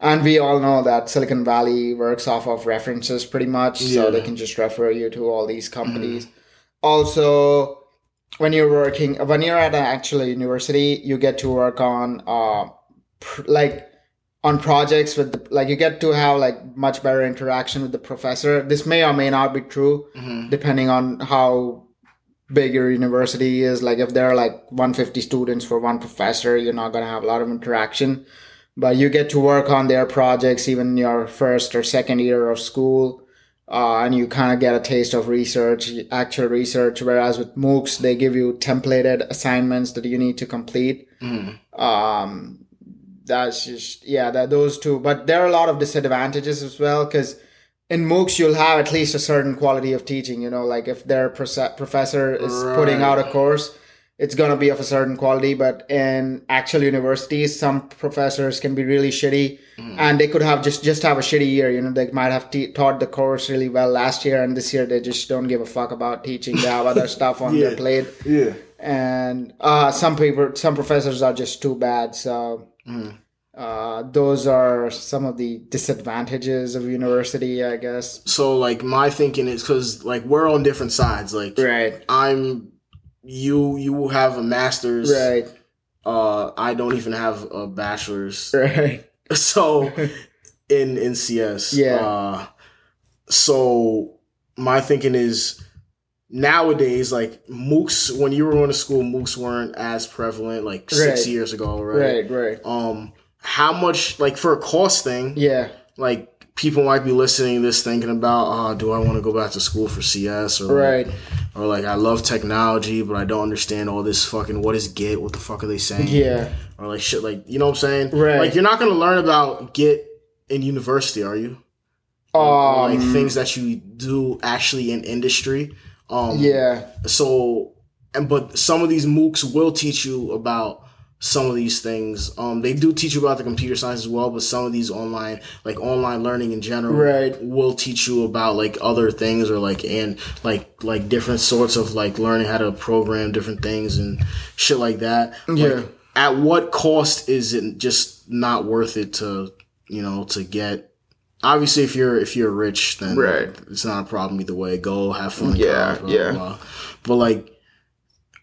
S2: and we all know that Silicon Valley works off of references pretty much. So
S1: Yeah. Mm-hmm.
S2: they can just refer you to all these companies. Also, when you're working, when you're at an actual university, you get to work on uh, pr- like on projects with the, like you get to have like much better interaction with the professor. This may or may not be true
S1: Mhm.
S2: depending on how big your university is. Like if there are like 150 students for one professor you're not going to have a lot of interaction. But you get to work on their projects even your first or second year of school uh, and you kind of get a taste of research actual research. Whereas with moocs they give you templated assignments that you need to complete.
S1: Mhm.
S2: um that's just yeah that those two. But there are a lot of disadvantages as well because in moocs you'll have at least a certain quality of teaching you know like if their professor is putting out a course it's going to be of a certain quality. But in actual universities some professors can be really shitty
S1: Mm.
S2: and they could have just just have a shitty year you know they might have te- taught the course really well last year and this year they just don't give a fuck about teaching. They have other stuff on their plate.
S1: Yeah.
S2: and uh, some people some professors are just too bad so
S1: Mhm.
S2: uh, those are some of the disadvantages of university i guess
S1: So like my thinking is because like we're on different sides. Like
S2: right
S1: I'm you you have a master's.
S2: right
S1: Uh, I don't even have a bachelor's.
S2: right
S1: So in in CS.
S2: Yeah.
S1: Uh, so my thinking is nowadays, like MOOCs, when you were going to school, MOOCs weren't as prevalent like six
S2: Right.
S1: years ago, right?
S2: Right, right.
S1: Um, how much like for a cost thing?
S2: Yeah,
S1: Like people might be listening to this thinking about, oh, do I want to go back to school for CS or
S2: right.
S1: or like I love technology, but I don't understand all this fucking what is Git? What the fuck are they saying?
S2: Yeah,
S1: or like shit, like you know what I'm saying?
S2: Right.
S1: Like you're not gonna learn about Git in university, are you? Or,
S2: um,
S1: like things that you do actually in industry. Um,
S2: yeah,
S1: So, and but some of these MOOCs will teach you about some of these things. Um, they do teach you about the computer science as well, but some of these online, like online learning in general,
S2: Right.
S1: will teach you about like other things or like and like like different sorts of like learning how to program different things and shit like that.
S2: Yeah.
S1: Like, at what cost is it just not worth it to you know to get? Obviously, if you're if you're rich, then
S2: Right.
S1: it's not a problem either way. Go have fun.
S2: Yeah, yeah.
S1: blah, blah. But like,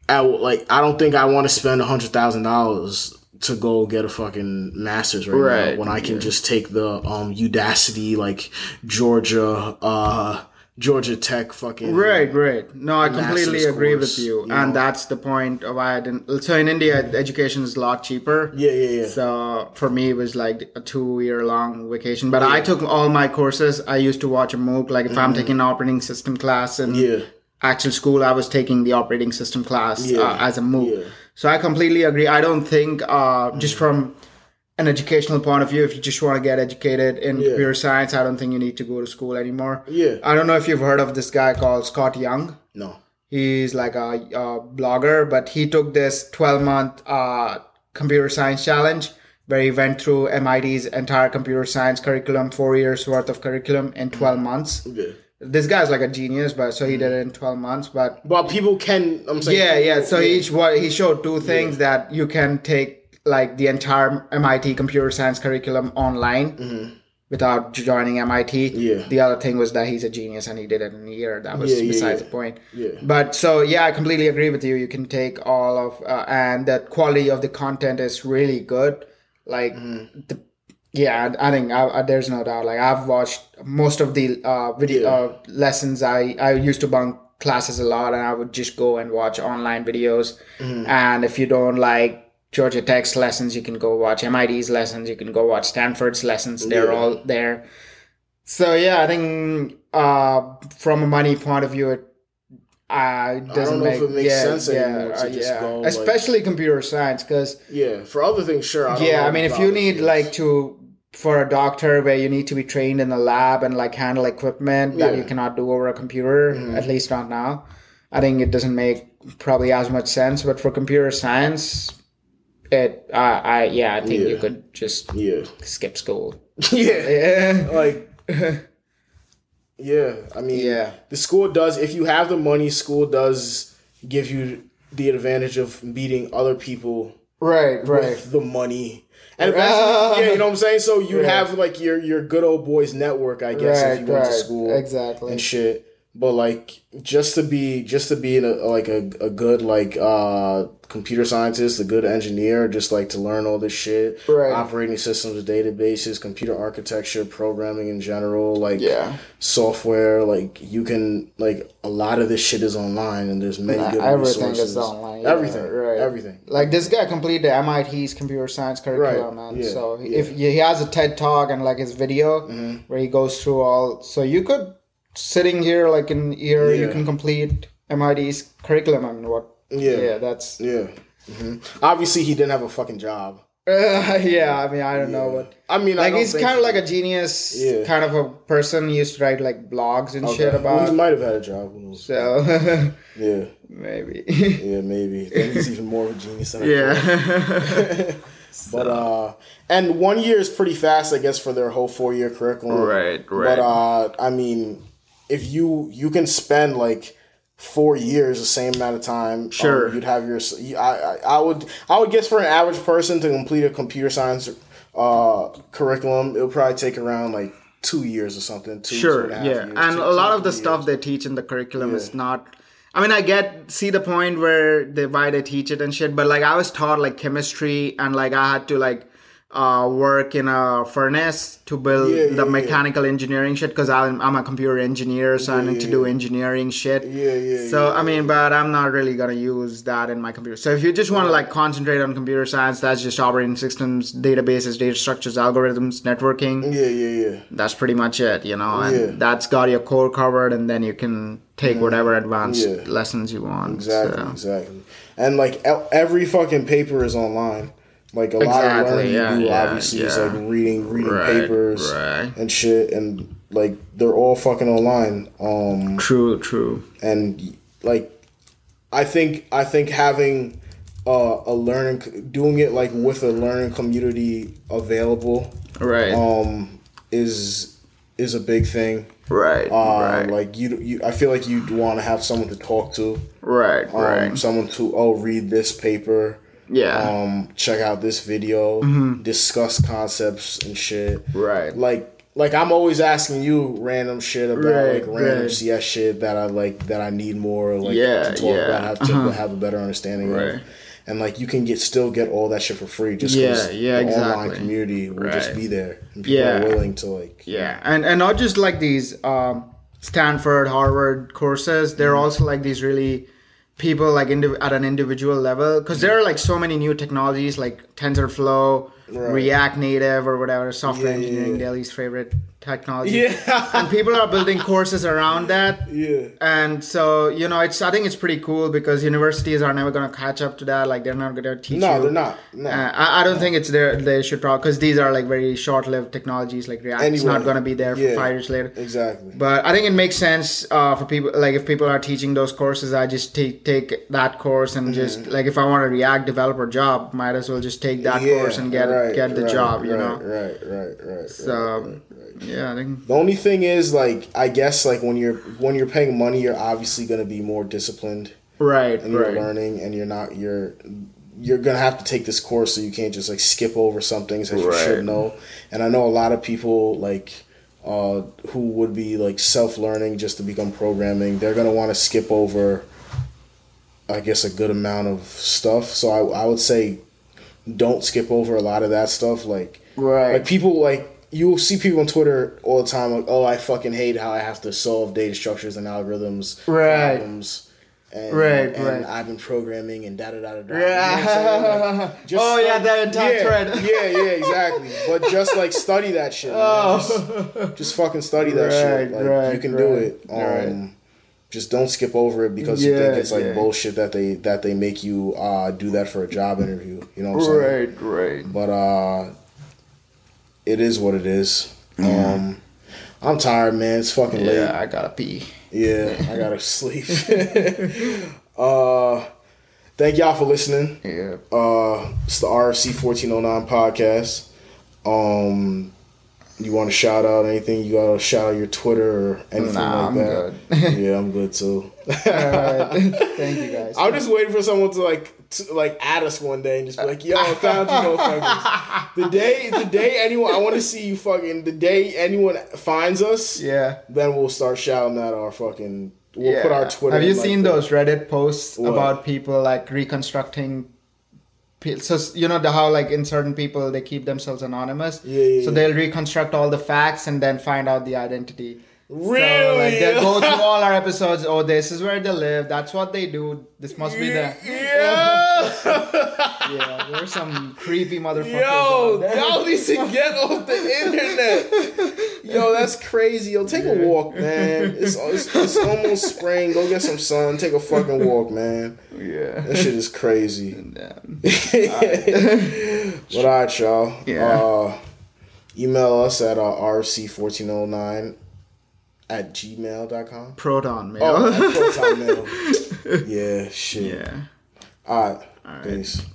S1: I like I don't think I want to spend a hundred thousand dollars to go get a fucking master's right,
S2: Right,
S1: now when I can
S2: yeah.
S1: just take the um Udacity like Georgia uh Georgia Tech fucking
S2: Right, right. No, I completely agree
S1: course,
S2: with you,
S1: you
S2: and
S1: know?
S2: that's the point of why I didn't. So in India, education is a lot cheaper.
S1: Yeah, yeah, yeah.
S2: So for me, it was like a two-year long vacation. But I took all my courses. I used to watch a MOOC. Like if I'm taking an operating system class in
S1: Mm-hmm. yeah.
S2: actual school, I was taking the operating system class
S1: Yeah,
S2: uh, as a MOOC.
S1: yeah.
S2: So I completely agree. I don't think uh, just from an educational point of view, if you just want to get educated in
S1: Yeah.
S2: computer science, I don't think you need to go to school anymore.
S1: Yeah.
S2: I don't know if you've heard of this guy called Scott Young.
S1: No.
S2: He's like a, a blogger, but he took this 12 month uh, computer science challenge where he went through MIT's entire computer science curriculum, four years worth of curriculum in 12 months.
S1: Yeah.
S2: This guy's like a genius, but so he did it in 12 months. But
S1: But people can I'm saying
S2: yeah, yeah. So he what he showed two things that you can take like the entire MIT computer science curriculum online without joining MIT.
S1: Mm-hmm. Yeah.
S2: The other thing was that he's a genius and he did it in a year. That was
S1: Yeah,
S2: besides
S1: yeah.
S2: the point.
S1: Yeah.
S2: But so yeah, I completely agree with you. You can take all of uh, and the quality of the content is really good. Like
S1: Mm-hmm.
S2: the yeah, I I think I, I, there's no doubt. Like I've watched most of the uh, video uh, lessons. I I used to bunk classes a lot, and I would just go and watch online videos.
S1: Mm-hmm.
S2: And if you don't like Georgia Tech's lessons, you can go watch MIT's lessons. You can go watch Stanford's lessons. They're
S1: Yeah.
S2: all there. So yeah, I think uh, from a money point of view, it uh, doesn't
S1: know
S2: make
S1: if it makes
S2: yeah,
S1: sense
S2: yeah,
S1: anymore to
S2: uh,
S1: just
S2: yeah.
S1: go, like-
S2: especially computer science because
S1: Yeah. For other things, sure. I don't
S2: yeah i mean if you need like to for a doctor where you need to be trained in the lab and like handle equipment that
S1: Yeah. Mm-hmm.
S2: you cannot do over a computer at least not now i think it doesn't make probably as much sense but for computer science it uh, i yeah i think you could just
S1: Yeah.
S2: skip school
S1: yeah.
S2: yeah
S1: Like Yeah. I mean
S2: Yeah.
S1: the school does if you have the money, school does give you the advantage of meeting other people
S2: right right
S1: with the money. And eventually, yeah, you know what I'm saying? So you
S2: Right.
S1: have like your your good old boys network, I guess, if you went to school
S2: exactly
S1: and shit. But like just to be just to be a, like a, a good like uh computer scientist, a good engineer, just like to learn all this shit,
S2: Right.
S1: operating systems, databases, computer architecture, programming in general, like
S2: yeah
S1: software, like you can like a lot of this shit is online and there's many
S2: Nah,
S1: good
S2: everything
S1: resources.
S2: is online, yeah,
S1: everything,
S2: right.
S1: everything.
S2: like this guy completed MIT's computer science curriculum,
S1: Right,
S2: man.
S1: yeah,
S2: so if he has a TED talk and like his video
S1: Mm-hmm.
S2: where he goes through all, so you could sitting here like in here you can complete MIT's curriculum. I mean, what?
S1: Yeah.
S2: yeah, that's
S1: Yeah. hmm Obviously, he didn't have a fucking job.
S2: uh, yeah. I mean, I don't know what.
S1: I mean,
S2: Like
S1: don't
S2: he's kind of like a genius,
S1: Yeah.
S2: kind of a person. He used to write like blogs and
S1: Okay.
S2: shit
S1: Well,
S2: about.
S1: he might have had a job.
S2: So
S1: Yeah,
S2: maybe.
S1: yeah, maybe. Then he's even more of a genius than I
S2: yeah.
S1: But uh, and one year is pretty fast, I guess, for their whole four year curriculum.
S2: Right,
S1: But uh, I mean, if you you can spend like four years the same amount of time, um,
S2: Sure.
S1: you'd have your. I, I I would I would guess for an average person to complete a computer science uh curriculum, it would probably take around like two years or something. Two, two
S2: Sure,
S1: and
S2: yeah,
S1: years,
S2: and
S1: two-
S2: a lot
S1: two,
S2: of the
S1: three
S2: stuff they teach in the curriculum is not. I mean, I get see the point where they why they teach it and shit, but like I was taught like chemistry and like I had to like uh, work in a furnace to build
S1: Yeah,
S2: the
S1: yeah,
S2: mechanical engineering shit because I'm, I'm a computer engineer, so I need to do engineering shit.
S1: Yeah, yeah.
S2: So
S1: yeah,
S2: I mean, but I'm not really gonna use that in my computer. So if you just want to like concentrate on computer science, that's just operating systems, databases, data structures, algorithms, networking.
S1: yeah, yeah, yeah.
S2: That's pretty much it, you know. And
S1: Yeah.
S2: that's got your core covered, and then you can take whatever advanced
S1: Yeah.
S2: lessons you want.
S1: Exactly,
S2: so.
S1: exactly. And like every fucking paper is online. Like a lot of
S2: Exactly,
S1: learning
S2: yeah,
S1: you do
S2: yeah,
S1: obviously is like reading reading
S2: Right,
S1: papers
S2: right.
S1: and shit and like they're all fucking online. Um
S2: True, true.
S1: and like I think I think having uh, a learning doing it like with a learning community available
S2: Right,
S1: um is is a big thing.
S2: right,
S1: Uh,
S2: right,
S1: Like you, you, I feel like you'd want to have someone to talk to,
S2: right,
S1: um,
S2: right.
S1: someone to oh read this paper,
S2: Yeah,
S1: um, check out this video,
S2: Mm-hmm.
S1: discuss concepts and shit.
S2: right.
S1: Like, like I'm always asking you random shit about
S2: Right,
S1: like random
S2: right.
S1: CS shit that I like that I need more like
S2: Yeah,
S1: to talk
S2: yeah,
S1: about, have to
S2: uh-huh.
S1: have a better understanding
S2: Right.
S1: of. And like you can get still get all that shit for free just
S2: Yeah,
S1: because
S2: yeah,
S1: the online
S2: exactly.
S1: community will just be there and people
S2: Yeah.
S1: are willing to like
S2: Yeah, and and not just like these um, Stanford, Harvard courses. They're
S1: Mm-hmm.
S2: also like these really people like at an individual level because there are like so many new technologies like TensorFlow,
S1: Right.
S2: React Native, or whatever software
S1: Yeah,
S2: engineering
S1: yeah.
S2: Daily's favorite technology.
S1: yeah
S2: and people are building courses around that.
S1: yeah
S2: And so you know, it's I think it's pretty cool because universities are never gonna catch up to that. Like they're not gonna teach
S1: no
S2: you.
S1: they're not no
S2: Uh, I, I don't think it's there. They should probably because these are like very short-lived technologies. Like React, it's
S1: Anyway,
S2: not going to be there for
S1: yeah.
S2: five years later.
S1: exactly
S2: But I think it makes sense uh, for people. Like if people are teaching those courses, I just take take that course and just like if I want a React developer job, might as well just take that
S1: Yeah,
S2: course and get
S1: right,
S2: get the
S1: right,
S2: job. You
S1: right,
S2: know.
S1: right right right
S2: So
S1: right, right.
S2: yeah, I think
S1: The only thing is, like, I guess, like when you're when you're paying money, you're obviously gonna be more disciplined
S2: right,
S1: in your
S2: right,
S1: learning, and you're not you're you're gonna have to take this course, so you can't just like skip over some things that you should know. And I know a lot of people like uh, who would be like self learning just to become programming. They're gonna want to skip over, I guess, a good amount of stuff. So I I would say, don't skip over a lot of that stuff, like.
S2: right.
S1: Like people like you'll see people on Twitter all the time like, oh, I fucking hate how I have to solve data structures and algorithms
S2: Right.
S1: problems. And,
S2: Right,
S1: and
S2: right.
S1: I've been programming and da da da da da. You know what I'm saying?
S2: Yeah.
S1: Like,
S2: oh yeah,
S1: study-
S2: the entire
S1: yeah,
S2: thread.
S1: yeah, yeah, exactly. But just like study that shit. man. Just,
S2: Oh.
S1: just fucking study that
S2: Right,
S1: shit. Like
S2: right,
S1: you can do it. Um,
S2: right.
S1: Just don't skip over it because you think it's like
S2: yeah.
S1: bullshit that they that they make you uh, do that for a job interview. You know what I'm saying?
S2: right, right.
S1: but uh it is what it is um i'm tired man it's fucking late
S2: Yeah, I gotta pee.
S1: yeah i gotta sleep uh thank y'all for listening
S2: Yeah.
S1: uh it's the rfc 1409 podcast um you want to shout out anything you gotta shout out your twitter or anything
S2: Nah,
S1: like
S2: I'm
S1: that
S2: good.
S1: yeah i'm good too.
S2: Thank you guys.
S1: I'm just waiting for someone to like to, like add us one day and just be like, "Yo, I found you, motherfuckers." The day, the day anyone, I want to see you fucking. The day anyone finds us,
S2: yeah.
S1: then we'll start shouting out our fucking. We'll put our Twitter.
S2: Have you
S1: like,
S2: seen
S1: the-
S2: those Reddit posts
S1: What?
S2: about people like reconstructing? So you know the how like in certain people they keep themselves anonymous.
S1: Yeah, yeah,
S2: So
S1: yeah.
S2: they'll reconstruct all the facts and then find out the identity. So
S1: Really?
S2: like they go through all our episodes. Oh, this is where they live. That's what they do. This must be the.
S1: Yeah.
S2: Yeah, there's some creepy motherfuckers.
S1: Yo,
S2: out
S1: y'all need to get off the internet. Yo, that's crazy. Yo, take a walk, man. It's, it's it's almost spring. Go get some sun. Take a fucking walk, man.
S2: Yeah.
S1: That shit is crazy.
S2: Damn.
S1: but all right, y'all.
S2: Yeah.
S1: Uh, email us at uh, rc1409 at gmail.com.
S2: Proton mail.
S1: Oh, Proton Mail. Yeah, shit.
S2: yeah.
S1: All right.
S2: right.
S1: Peace.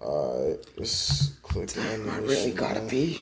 S1: All right. Let's click on this.
S2: Really gotta be.